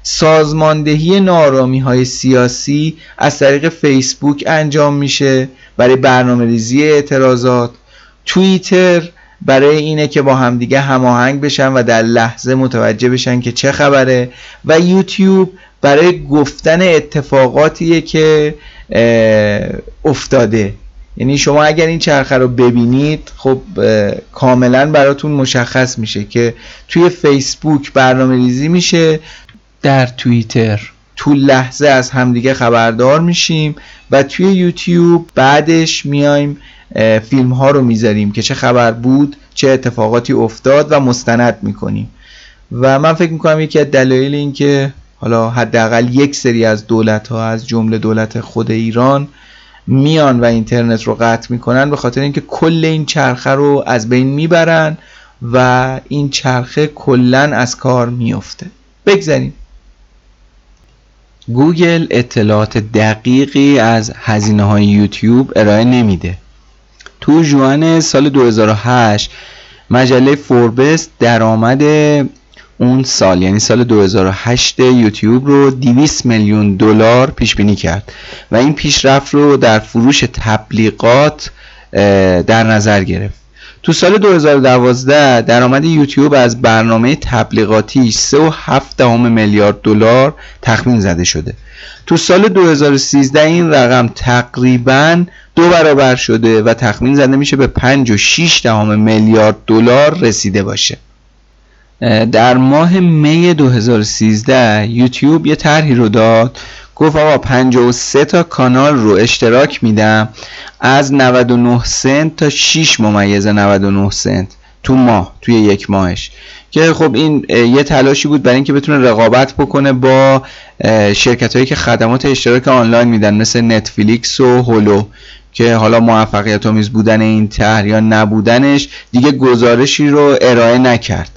سازماندهی نارامی های سیاسی از طریق فیسبوک انجام میشه برای برنامه ریزی اعتراضات. توییتر برای اینه که با همدیگه هماهنگ بشن و در لحظه متوجه بشن که چه خبره و یوتیوب برای گفتن اتفاقاتیه که افتاده. یعنی شما اگر این چرخه رو ببینید خب کاملا براتون مشخص میشه که توی فیسبوک برنامه ریزی میشه در توییتر. تو لحظه از همدیگه خبردار میشیم و توی یوتیوب بعدش میایم فیلم ها رو می‌ذاریم که چه خبر بود چه اتفاقاتی افتاد و مستند می‌کنیم. و من فکر می‌کنم یکی از دلایل این که حالا حداقل یک سری از دولت ها از جمله دولت خود ایران میان و اینترنت رو قطع می‌کنن به خاطر اینکه کل این چرخه رو از بین می‌برن و این چرخه کلا از کار میفته بگذاریم. گوگل اطلاعات دقیقی از هزینه های یوتیوب ارائه نمیده. تو جوان سال 2008 مجله فوربس درآمد اون سال یعنی سال 2008 یوتیوب رو 200 میلیون دلار پیش بینی کرد و این پیشرفت رو در فروش تبلیغات در نظر گرفت. تو سال 2012 درآمد یوتیوب از برنامه تبلیغاتی 3.7 میلیارد دلار تخمین زده شده. تو سال 2013 این رقم تقریبا دو برابر شده و تخمین زده میشه به 5.6 میلیارد دلار رسیده باشه. در ماه می 2013 یوتیوب یه طرحی رو داد گفت آقا 53 تا کانال رو اشتراک میدم. از 99 سنت تا 6 ممیز 99 سنت تو ماه توی یک ماهش. که خب این یه تلاشی بود برای اینکه بتونه رقابت بکنه با شرکت هایی که خدمات اشتراک آنلاین میدن مثل نتفلیکس و هولو که حالا موفقیت آمیز بودن این طرح یا نبودنش دیگه گزارشی رو ارائه نکرد.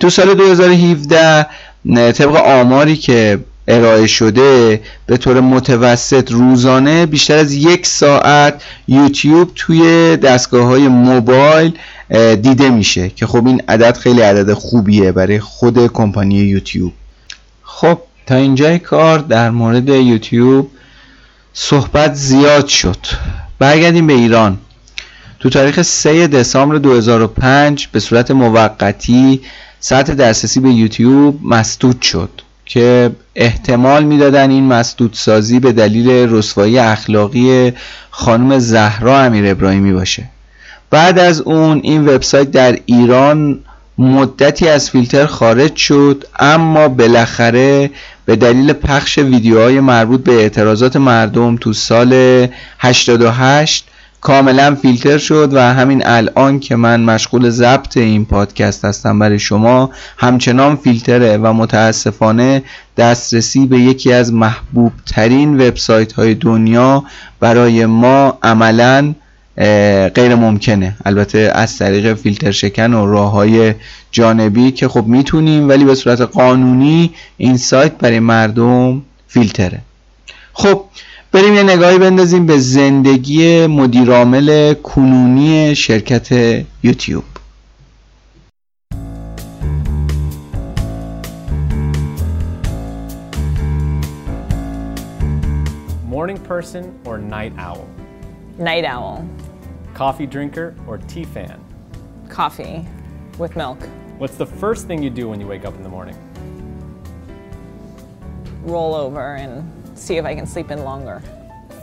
تو سال 2017 طبق آماری که ارائه شده به طور متوسط روزانه بیشتر از یک ساعت یوتیوب توی دستگاه های موبایل دیده میشه. که خب این عدد خیلی عدد خوبیه برای خود کمپانی یوتیوب. خب تا اینجای کار در مورد یوتیوب صحبت زیاد شد. برگردیم به ایران. تو تاریخ 3 دسامبر 2005 به صورت موقتی سطح دسترسی به یوتیوب مسدود شد. که احتمال می‌دادن این مسدودسازی به دلیل رسوایی اخلاقی خانم زهرا امیر ابراهیمی باشه. بعد از اون این وبسایت در ایران مدتی از فیلتر خارج شد اما بالاخره به دلیل پخش ویدیوهای مربوط به اعتراضات مردم تو سال 88 کاملا فیلتر شد و همین الان که من مشغول ضبط این پادکست هستم برای شما همچنان فیلتره و متاسفانه دسترسی به یکی از محبوب ترین وبسایت های دنیا برای ما عملا غیر ممکنه البته از طریق فیلتر شکن و راه های جانبی که خب می‌تونیم ولی به صورت قانونی این سایت برای مردم فیلتره. خب بریم یه نگاهی بندازیم به زندگی مدیرعامل کنونی شرکت یوتیوب Morning person or night owl? Night owl. Coffee drinker or tea fan? Coffee with milk. What's the first thing you do when you wake up in the morning? Roll over and see if I can sleep in longer.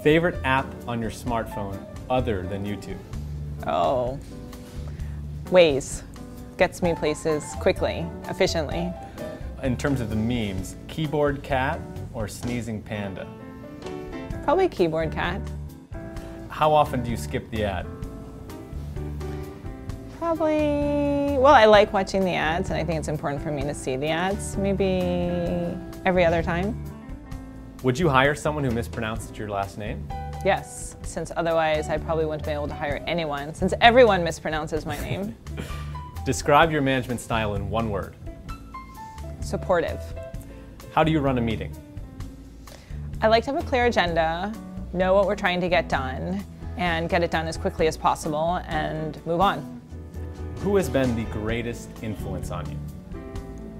Favorite app on your smartphone other than YouTube? Oh. Ways. Gets me places quickly, efficiently. In terms of the memes, keyboard cat or sneezing panda? Probably keyboard cat. How often do you skip the ad? Probably, well, I like watching the ads and I think it's important for me to see the ads maybe every other time. Would you hire someone who mispronounced your last name? Yes, since otherwise I probably wouldn't be able to hire anyone since everyone mispronounces my name. Describe your management style in one word. Supportive. How do you run a meeting? I like to have a clear agenda, know what we're trying to get done, and get it done as quickly as possible and move on. Who has been the greatest influence on you?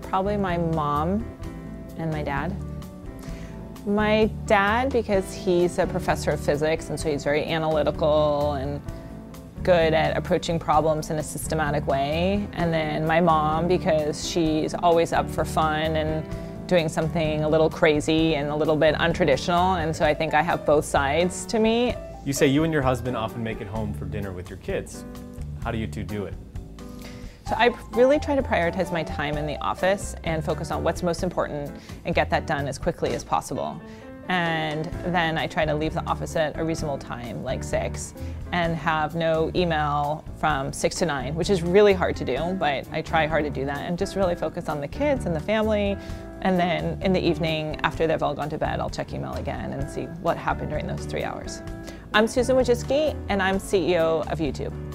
Probably my mom and my dad. My dad, because he's a professor of physics, and so he's very analytical and good at approaching problems in a systematic way. And then my mom, because she's always up for fun and doing something a little crazy and a little bit untraditional. And so I think I have both sides to me. You say you and your husband often make it home for dinner with your kids. How do you two do it? So I really try to prioritize my time in the office and focus on what's most important and get that done as quickly as possible. And then I try to leave the office at a reasonable time, like six, and have no email from six to nine, which is really hard to do, but I try hard to do that and just really focus on the kids and the family. And then in the evening, after they've all gone to bed, I'll check email again and see what happened during those three hours. I'm Susan Wojcicki, and I'm CEO of YouTube.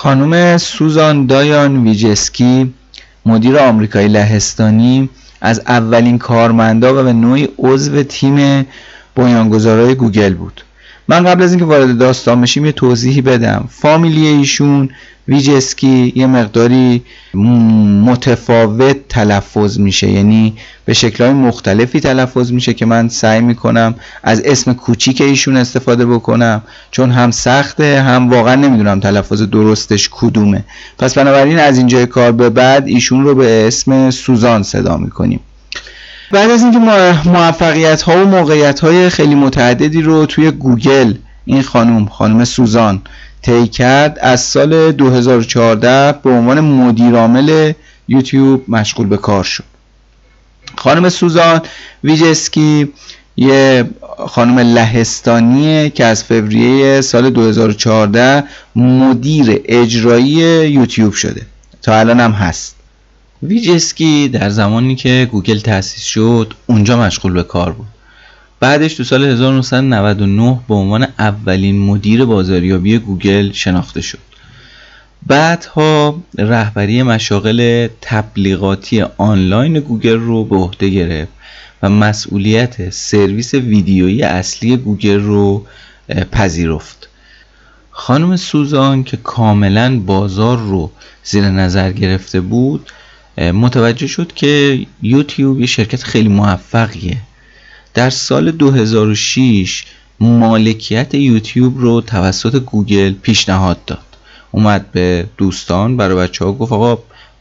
خانم سوزان دایان ویجسکی مدیر آمریکایی لهستانی از اولین کارمندا و به نوعی عضو تیم بنیانگذارای گوگل بود. من قبل از اینکه وارد داستان بشیم یه توضیحی بدم. فامیلی ایشون ویجسکی یه مقداری متفاوت تلفظ میشه. یعنی به شکلهای مختلفی تلفظ میشه که من سعی می‌کنم از اسم کوچیک ایشون استفاده بکنم چون هم سخته هم واقعا نمی‌دونم تلفظ درستش کدومه. پس بنابراین از اینجای کار به بعد ایشون رو به اسم سوزان صدا می‌کنیم. بعد از اینکه موفقیت ها و موقعیت های خیلی متعددی رو توی گوگل این خانم خانم سوزان طی کرد از سال 2014 به عنوان مدیرعامل یوتیوب مشغول به کار شد. خانم سوزان ویجسکی یه خانم لهستانیه که از فوریه سال 2014 مدیر اجرایی یوتیوب شده. تا الان هم هست. ویجسکی در زمانی که گوگل تأسیس شد اونجا مشغول به کار بود. بعدش تو سال 1999 به عنوان اولین مدیر بازاریابی گوگل شناخته شد. بعدها رهبری مشاغل تبلیغاتی آنلاین گوگل رو به عهده گرفت و مسئولیت سرویس ویدیویی اصلی گوگل رو پذیرفت. خانم سوزان که کاملا بازار رو زیر نظر گرفته بود متوجه شد که یوتیوب یه شرکت خیلی موفقیه. در سال 2006 مالکیت یوتیوب رو توسط گوگل پیشنهاد داد. اومد به دوستان برای بچه ها گفت آقا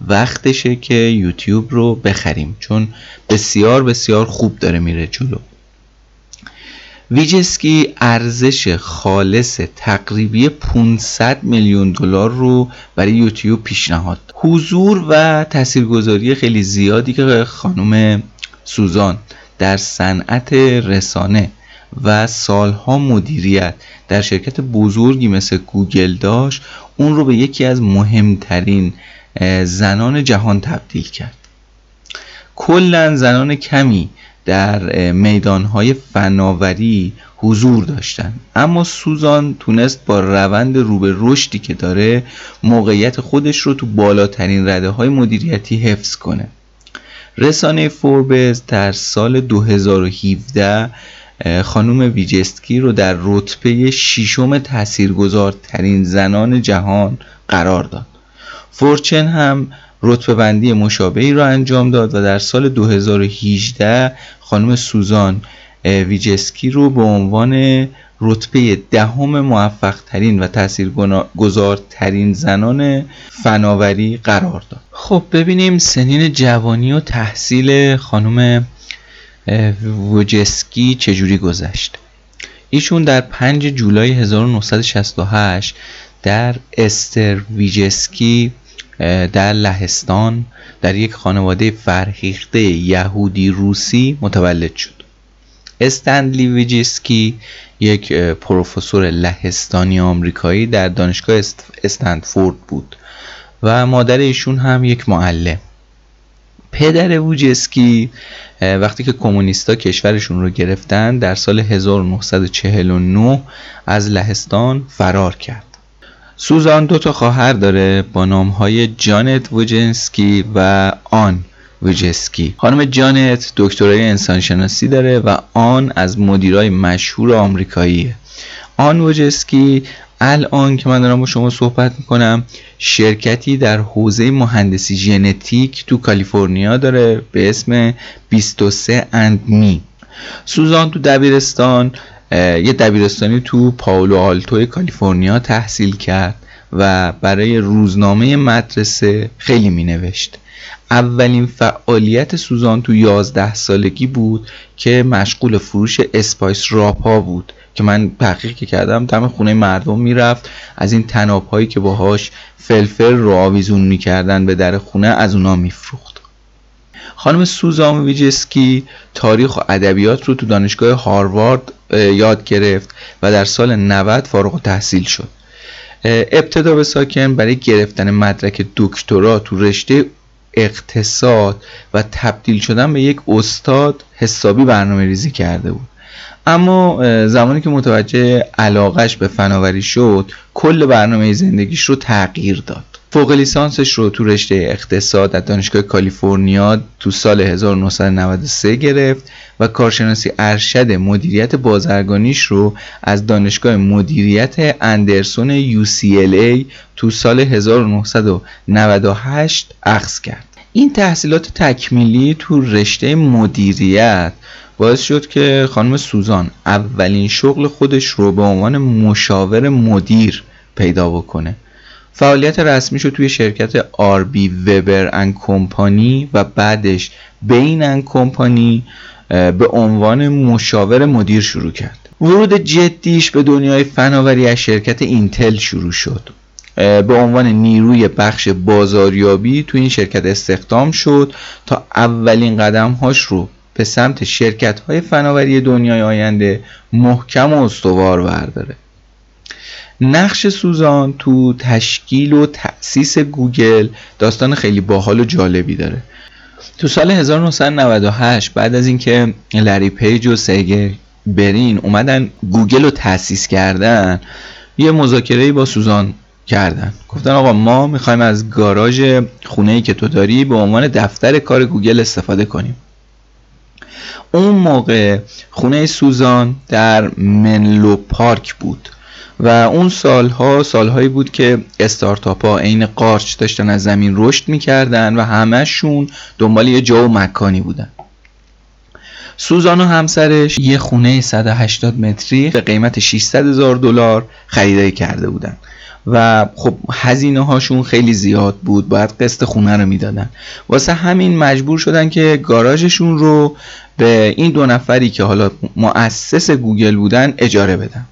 وقتشه که یوتیوب رو بخریم چون بسیار بسیار خوب داره میره جلو. ویجسکی ارزش خالص تقریبی 500 میلیون دلار رو برای یوتیوب پیشنهاد. حضور و تاثیرگذاری خیلی زیادی که خانم سوزان در صنعت رسانه و سالها مدیریت در شرکت بزرگی مثل گوگل داشت اون رو به یکی از مهمترین زنان جهان تبدیل کرد. کلا زنان کمی در میدانهای فناوری حضور داشتن. اما سوزان تونست با روند رو به رشدی که داره موقعیت خودش رو تو بالاترین رده های مدیریتی حفظ کنه. رسانه فوربز در سال 2017 خانوم ویجستکی رو در رتبه ششم تاثیرگذارترین زنان جهان قرار داد. فورچن هم رتبه بندی مشابهی را انجام داد و در سال 2018 خانم سوزان ویجسکی رو به عنوان رتبه دهم موفق ترین و تاثیرگذارترین زنان فناوری قرار داد. خب ببینیم سنین جوانی و تحصیل خانم ویجسکی چجوری گذشت. ایشون در 5 جولای 1968 در استر ویجسکی در لهستان در یک خانواده فرهیخته یهودی روسی متولد شد. استنلی ویجسکی یک پروفسور لهستانی آمریکایی در دانشگاه استنفورد بود و مادر ایشون هم یک معلم. پدر ووجسکی وقتی که کمونیستا کشورشون رو گرفتن در سال 1949 از لهستان فرار کرد. سوزان دو تا خواهر داره با نام های جانت ووجنسکی و آن ووجسکی خانم جانت دکترای انسانشناسی داره و آن از مدیرای مشهور آمریکاییه. آن ووجسکی الان که من دارم با شما صحبت می‌کنم شرکتی در حوزه مهندسی ژنتیک تو کالیفرنیا داره به اسم 23 اند می سوزان تو دبیرستان یه دبیرستانی تو پاولو آلتو کالیفرنیا تحصیل کرد و برای روزنامه مدرسه خیلی می نوشت اولین فعالیت سوزان تو 11 سالگی بود که مشغول فروش spice rope ا بود که من تحقیق کردم دم خونه مردم می‌رفت. از این طناب هایی که باهاش فلفل رو آویزون می‌کردن به در خونه از اونا میفروخت. خانم سوزان ویجسکی تاریخ و ادبیات رو تو دانشگاه هاروارد یاد گرفت و در سال 90 فارغ تحصیل شد. ابتدا به ساکن برای گرفتن مدرک دکترا تو رشته اقتصاد و تبدیل شدن به یک استاد حسابی برنامه ریزی کرده بود. اما زمانی که متوجه علاقش به فناوری شد کل برنامه زندگیش رو تغییر داد. فوق لیسانسش رو تو رشته اقتصاد در دانشگاه کالیفرنیا تو سال 1993 گرفت و کارشناسی ارشد مدیریت بازرگانیش رو از دانشگاه مدیریت اندرسون UCLA تو سال 1998 اخذ کرد. این تحصیلات تکمیلی تو رشته مدیریت باعث شد که خانم سوزان اولین شغل خودش رو به عنوان مشاور مدیر پیدا بکنه. فعالیت رسمیش رو توی شرکت آر بی وبر ان کمپانی و بعدش بین ان کمپانی به عنوان مشاور مدیر شروع کرد. ورود جدیش به دنیای فناوری از شرکت اینتل شروع شد. به عنوان نیروی بخش بازاریابی تو این شرکت استخدام شد تا اولین قدم هاش رو به سمت شرکت های فناوری دنیای آینده محکم و استوار برداره. نقش سوزان تو تشکیل و تأسیس گوگل داستان خیلی باحال و جالبی داره. تو سال 1998 بعد از اینکه لری پیج و سرگی برین اومدن گوگل رو تأسیس کردن یه مذاکره با سوزان کردن. گفتن آقا ما می‌خوایم از گاراژ خونه ای که تو داری به عنوان دفتر کار گوگل استفاده کنیم. اون موقع خونه سوزان در منلو پارک بود. و اون سالها سالهایی بود که استارتاپ ها عین قارچ داشتن از زمین رشد می‌کردن و همهشون دنبال یه جا و مکانی بودن. سوزان و همسرش یه خونه 180 متری به قیمت 600 هزار دلار خریداری کرده بودن. و خب هزینه هاشون خیلی زیاد بود باید قسط خونه رو می‌دادن. واسه همین مجبور شدن که گاراژشون رو به این دو نفری که حالا مؤسس گوگل بودن اجاره بدن.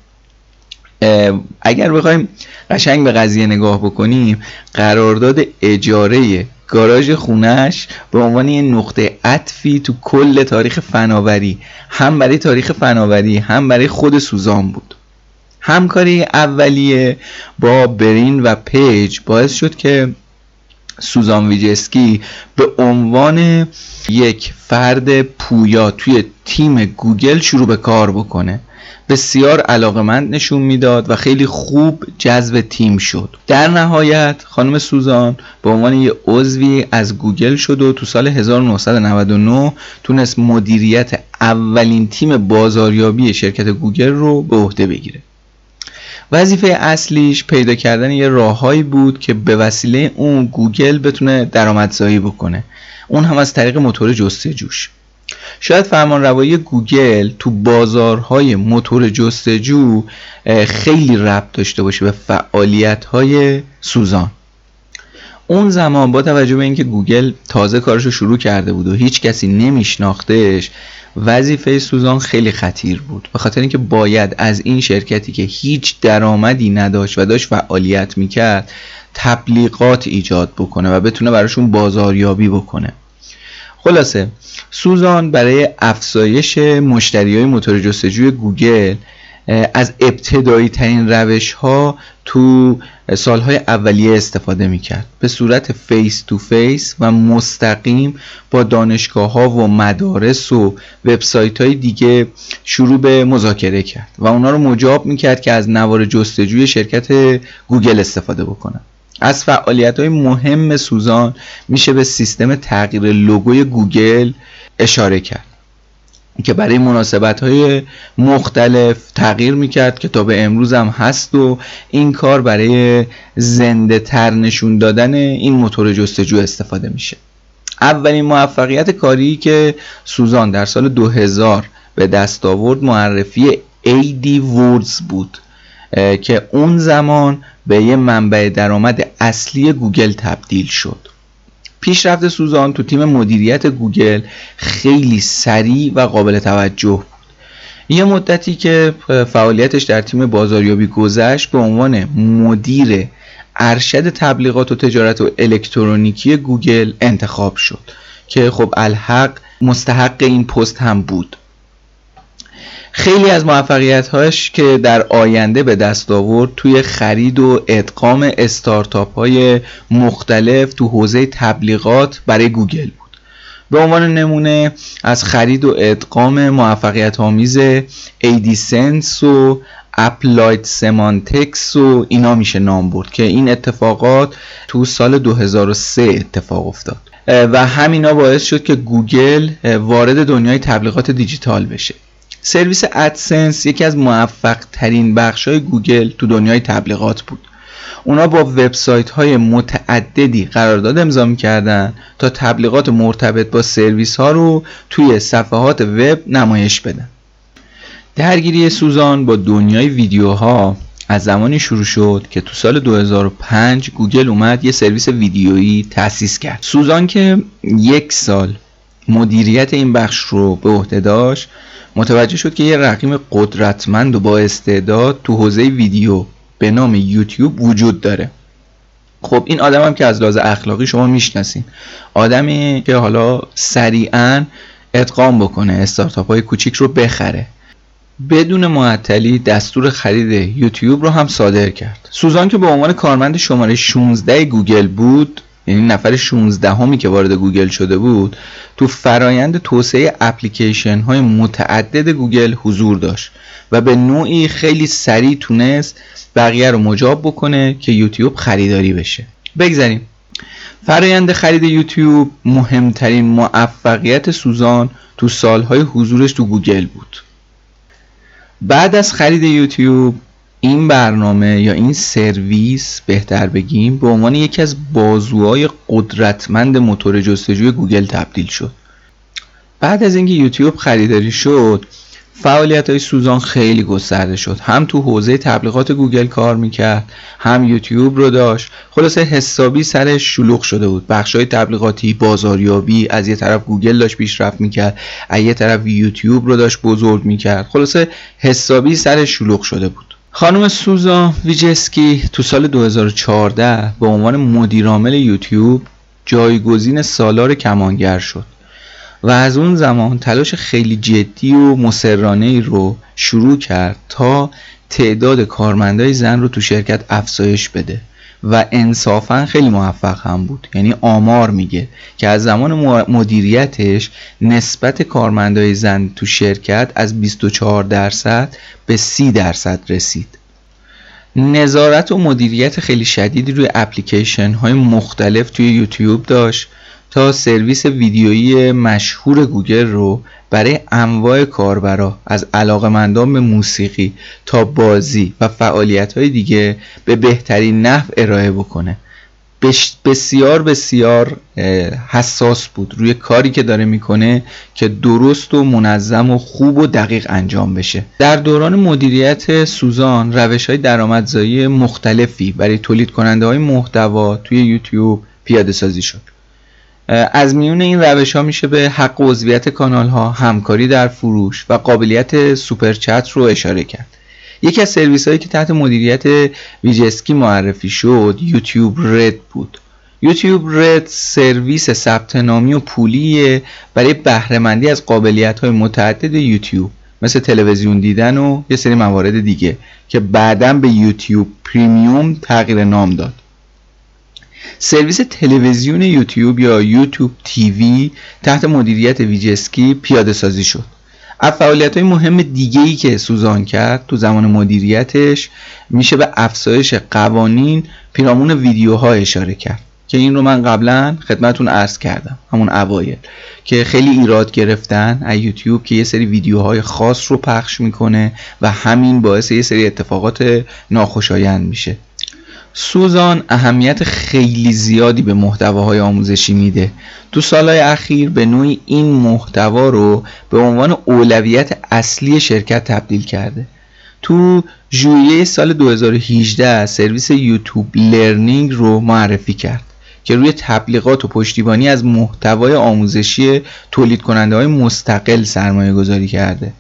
اگر بخوایم قشنگ به قضیه نگاه بکنیم قرارداد اجاره گاراژ خونش به عنوان یه نقطه عطفی تو کل تاریخ فناوری هم برای تاریخ فناوری هم برای خود سوزان بود. همکاری اولیه با برین و پیج باعث شد که سوزان ویجسکی به عنوان یک فرد پویا توی تیم گوگل شروع به کار بکنه. بسیار علاقمند نشون می‌داد و خیلی خوب جذب تیم شد. در نهایت خانم سوزان به عنوان یه عضوی از گوگل شد و تو سال 1999 تونست مدیریت اولین تیم بازاریابی شرکت گوگل رو به عهده بگیره. وظیفه اصلیش پیدا کردن یه راههایی بود که به وسیله اون گوگل بتونه درآمدزایی بکنه. اون هم از طریق موتور جستجوش. شاید فرمان روایی گوگل تو بازارهای موتور جستجو خیلی ربط داشته باشه به فعالیت های سوزان. اون زمان با توجه به اینکه گوگل تازه کارشو شروع کرده بود و هیچ کسی نمیشناختش وظیفه سوزان خیلی خطیر بود. به خاطر اینکه باید از این شرکتی که هیچ درآمدی نداشت و داشت فعالیت می‌کرد تبلیغات ایجاد بکنه و بتونه براشون بازاریابی بکنه. خلاصه. سوزان برای افزایش مشتری های موتور جستجوی گوگل از ابتدایی ترین روش ها تو سالهای اولیه استفاده می‌کرد. به صورت face to face و مستقیم با دانشگاه ها و مدارس و وبسایت های دیگه شروع به مذاکره کرد و اونا رو مجاب می‌کرد که از نوار جستجوی شرکت گوگل استفاده بکنن. از فعالیت های مهم سوزان میشه به سیستم تغییر لوگوی گوگل اشاره کرد که برای مناسبت های مختلف تغییر می‌کرد که تا به امروز هم هست و این کار برای زنده تر نشون دادن این موتور جستجو استفاده میشه. اولین موفقیت کاری که سوزان در سال 2000 به دست آورد معرفی AdWords بود که اون زمان به یه منبع درآمد اصلی گوگل تبدیل شد. پیشرفت سوزان تو تیم مدیریت گوگل خیلی سریع و قابل توجه بود. یه مدتی که فعالیتش در تیم بازاریابی گذشت به عنوان مدیر ارشد تبلیغات و تجارت و الکترونیکی گوگل انتخاب شد که خب الحق مستحق این پست هم بود. خیلی از موفقیت هاش که در آینده به دست آورد توی خرید و ادغام استارتاپ های مختلف تو حوزه تبلیغات برای گوگل بود. به عنوان نمونه از خرید و ادغام موفقیت آمیز AdSense و Applied Semantics و اینا میشه نام برد که این اتفاقات تو سال 2003 اتفاق افتاد. و همینا باعث شد که گوگل وارد دنیای تبلیغات دیجیتال بشه. سرویس AdSense یکی از موفق ترین بخش های گوگل تو دنیای تبلیغات بود. اونا با وبسایت های متعددی قرارداد امضا می‌کردن تا تبلیغات مرتبط با سرویس ها رو توی صفحات وب نمایش بدن. درگیری سوزان با دنیای ویدیوها از زمانی شروع شد که تو سال 2005 گوگل اومد یه سرویس ویدیویی تأسیس کرد. سوزان که یک سال مدیریت این بخش رو به عهده داشت متوجه شد که یه رقیم قدرتمند و با استعداد تو حوزه ویدیو به نام یوتیوب وجود داره. خب این آدم هم که از لحاظ اخلاقی شما می‌شناسین. آدمی که حالا سریعا ادغام بکنه استارتاپ های کوچیک رو بخره. بدون معطلی دستور خرید یوتیوب رو هم صادر کرد. سوزان که به عنوان کارمند شماره 16 گوگل بود یعنی نفر 16 همی که وارد گوگل شده بود تو فرایند توسعه اپلیکیشن های متعدد گوگل حضور داشت و به نوعی خیلی سریع تونست بقیه رو مجاب بکنه که یوتیوب خریداری بشه. بگذاریم. فرایند خرید یوتیوب مهمترین موفقیت سوزان تو سالهای حضورش تو گوگل بود. بعد از خرید یوتیوب این برنامه یا این سرویس بهتر بگیم به عنوان یکی از بازوهای قدرتمند موتور جستجوی گوگل تبدیل شد. بعد از اینکه یوتیوب خریداری شد فعالیت های سوزان خیلی گسترده شد. هم تو حوزه تبلیغات گوگل کار می‌کرد هم یوتیوب رو داشت. خلاصه حسابی سرش شلوغ شده بود. بخش های تبلیغاتی بازاریابی از یه طرف گوگل داشت پیشرفت می‌کرد از یه طرف یوتیوب رو داشت بزرگ می‌کرد. خلاصه حسابی سرش شلوغ شده بود. خانم سوزان ویجسکی تو سال 2014 به عنوان مدیرعامل یوتیوب جایگزین سالار کمانگر شد و از اون زمان تلاش خیلی جدی و مسررانه ای رو شروع کرد تا تعداد کارمندای زن رو تو شرکت افزایش بده. و انصافا خیلی موفق هم بود. یعنی آمار میگه که از زمان مدیریتش نسبت کارمندای زن تو شرکت از 24 درصد به 30 درصد رسید. نظارت و مدیریت خیلی شدیدی روی اپلیکیشن های مختلف توی یوتیوب داشت. تا سرویس ویدیویی مشهور گوگل رو برای انواع کاربرا از علاقمندان به موسیقی تا بازی و فعالیت های دیگه به بهترین نحو ارائه بکنه. بسیار بسیار حساس بود روی کاری که داره می‌کنه که درست و منظم و خوب و دقیق انجام بشه. در دوران مدیریت سوزان روش های درآمدزایی مختلفی برای تولید کننده های محتوا توی یوتیوب پیاده سازی شد. از میون این روش ها میشه به حق عضویت کانال ها همکاری در فروش و قابلیت Super Chat رو اشاره کرد. یکی از سرویس هایی که تحت مدیریت ویجسکی معرفی شد یوتیوب Red بود. یوتیوب Red سرویس ثبت نامی و پولیه برای بهرهمندی از قابلیت های متعدد یوتیوب مثل تلویزیون دیدن و یه سری موارد دیگه که بعدا به یوتیوب Premium تغییر نام داد. سرویس تلویزیون یوتیوب یا یوتیوب تیوی تحت مدیریت ویجسکی پیاده سازی شد. از فعالیت های مهم دیگه که سوزان کرد تو زمان مدیریتش میشه به افزایش قوانین پیرامون ویدیوها اشاره کرد که این رو من قبلا خدمتون عرض کردم همون اوایل که خیلی ایراد گرفتن از یوتیوب که یه سری ویدیوهای خاص رو پخش می‌کنه و همین باعث یه سری اتفاقات ناخوشایند میشه. سوزان اهمیت خیلی زیادی به محتواهای آموزشی میده. تو سالهای اخیر به نوعی این محتوا رو به عنوان اولویت اصلی شرکت تبدیل کرده. تو ژوئیه سال 2018 سرویس یوتیوب لرنینگ رو معرفی کرد که روی تبلیغات و پشتیبانی از محتوای آموزشی تولید کننده های مستقل سرمایه گذاری کرده.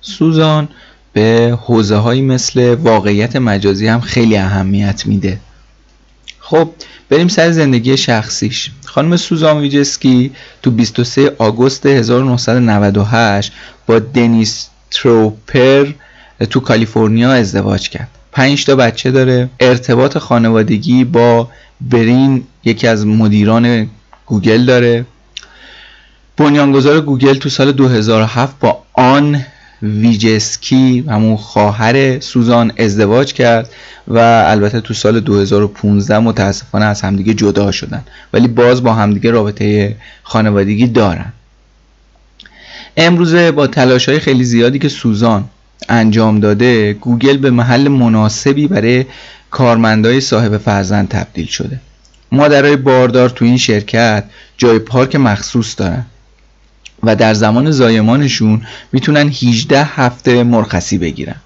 سوزان به حوزه هایی مثل واقعیت مجازی هم خیلی اهمیت میده. خب بریم سر زندگی شخصیش. خانم سوزان ویجسکی تو 23 آگوست 1998 با دنیس تروپر تو کالیفرنیا ازدواج کرد. پنج تا بچه داره. ارتباط خانوادگی با برین یکی از مدیران گوگل داره. بنیانگذار گوگل تو سال 2007 با آن ویجسکی همون خواهر سوزان ازدواج کرد و البته تو سال 2015 متاسفانه از همدیگه جدا شدن. ولی باز با همدیگه رابطه خانوادگی دارن. امروزه با تلاش های خیلی زیادی که سوزان انجام داده گوگل به محل مناسبی برای کارمندای صاحب فرزند تبدیل شده. مادرای باردار تو این شرکت جای پارک مخصوص دارن. و در زمان زایمانشون می‌تونن 18 هفته مرخصی بگیرن.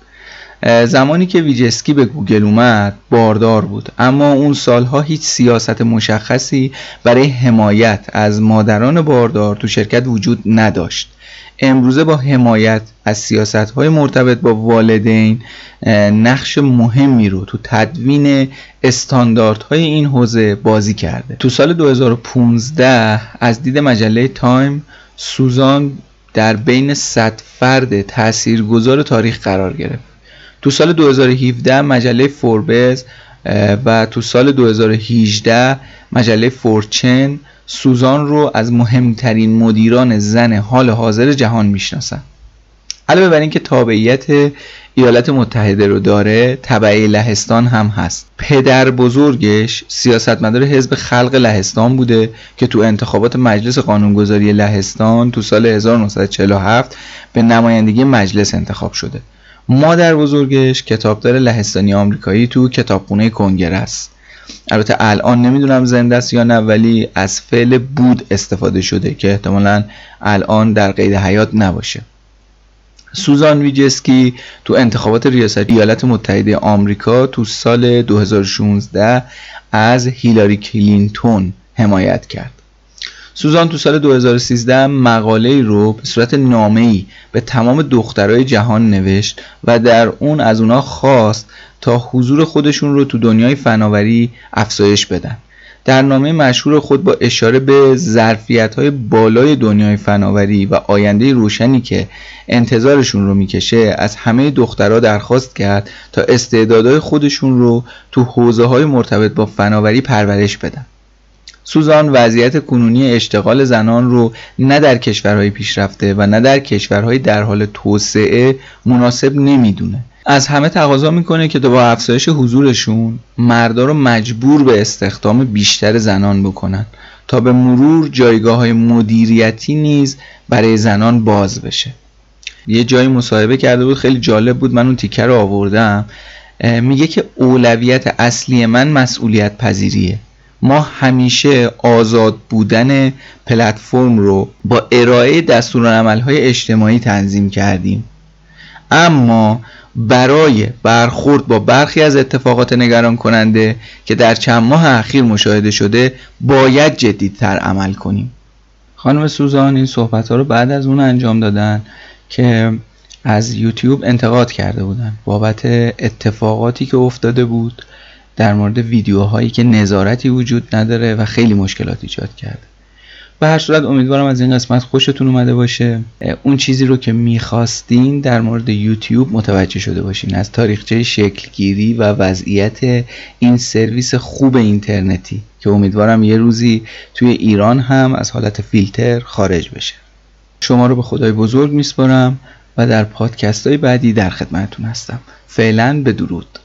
زمانی که ویجسکی به گوگل اومد باردار بود. اما اون سالها هیچ سیاست مشخصی برای حمایت از مادران باردار تو شرکت وجود نداشت. امروزه با حمایت از سیاست های مرتبط با والدین نقش مهمی رو تو تدوین استانداردهای این حوزه بازی کرده. تو سال 2015 از دید مجله تایم سوزان در بین 100 فرد تاثیرگذار تاریخ قرار گرفت. تو سال 2017 مجله فوربز و تو سال 2018 مجله فورچن سوزان رو از مهمترین مدیران زن حال حاضر جهان می‌شناسن. علاوه بر اینکه تابعیت ایالات متحده رو داره تبعی لهستان هم هست. پدر بزرگش سیاستمدار حزب خلق لهستان بوده که تو انتخابات مجلس قانونگذاری لهستان تو سال 1947 به نمایندگی مجلس انتخاب شده. مادر بزرگش کتابدار لهستانی آمریکایی تو کتابخونه کنگره است. البته الان نمی‌دونم زنده است یا نه ولی از فعل بود استفاده شده که احتمالا الان در قید حیات نباشه. سوزان ویجسکی تو انتخابات ریاست ایالات متحده آمریکا تو سال 2016 از هیلاری کلینتون حمایت کرد. سوزان تو سال 2013 مقاله رو به صورت نامه‌ای به تمام دخترای جهان نوشت و در اون از اونا خواست تا حضور خودشون رو تو دنیای فناوری افزایش بدن. در نامه مشهور خود با اشاره به ظرفیت های بالای دنیای فناوری و آینده روشنی که انتظارشون رو می‌کشه از همه دخترها درخواست کرد تا استعدادهای خودشون رو تو حوزه های مرتبط با فناوری پرورش بدن. سوزان وضعیت کنونی اشتغال زنان رو نه در کشورهای پیشرفته و نه در کشورهای در حال توسعه مناسب نمی‌دونه. از همه تقاضا می‌کنه که با افزایش حضورشون مردا رو مجبور به استخدام بیشتر زنان بکنن تا به مرور جایگاه های مدیریتی نیز برای زنان باز بشه. یه جایی مصاحبه کرده بود خیلی جالب بود من اون تیکه رو آوردم. میگه که اولویت اصلی من مسئولیت پذیریه. ما همیشه آزاد بودن پلتفرم رو با ارائه دستورالعمل‌های اجتماعی تنظیم کردیم. اما برای برخورد با برخی از اتفاقات نگران کننده که در چند ماه اخیر مشاهده شده باید جدیدتر عمل کنیم. خانم سوزان این صحبت ها رو بعد از اون انجام دادن که از یوتیوب انتقاد کرده بودن. بابت اتفاقاتی که افتاده بود در مورد ویدیوهایی که نظارتی وجود نداره و خیلی مشکلات ایجاد کرده. به هر صورت امیدوارم از این قسمت خوشتون اومده باشه. اون چیزی رو که می‌خواستین در مورد یوتیوب متوجه شده باشین. از تاریخچه شکلگیری و وضعیت این سرویس خوب اینترنتی که امیدوارم یه روزی توی ایران هم از حالت فیلتر خارج بشه. شما رو به خدای بزرگ میسپارم و در پادکست های بعدی در خدمتتون هستم. فعلا به درود.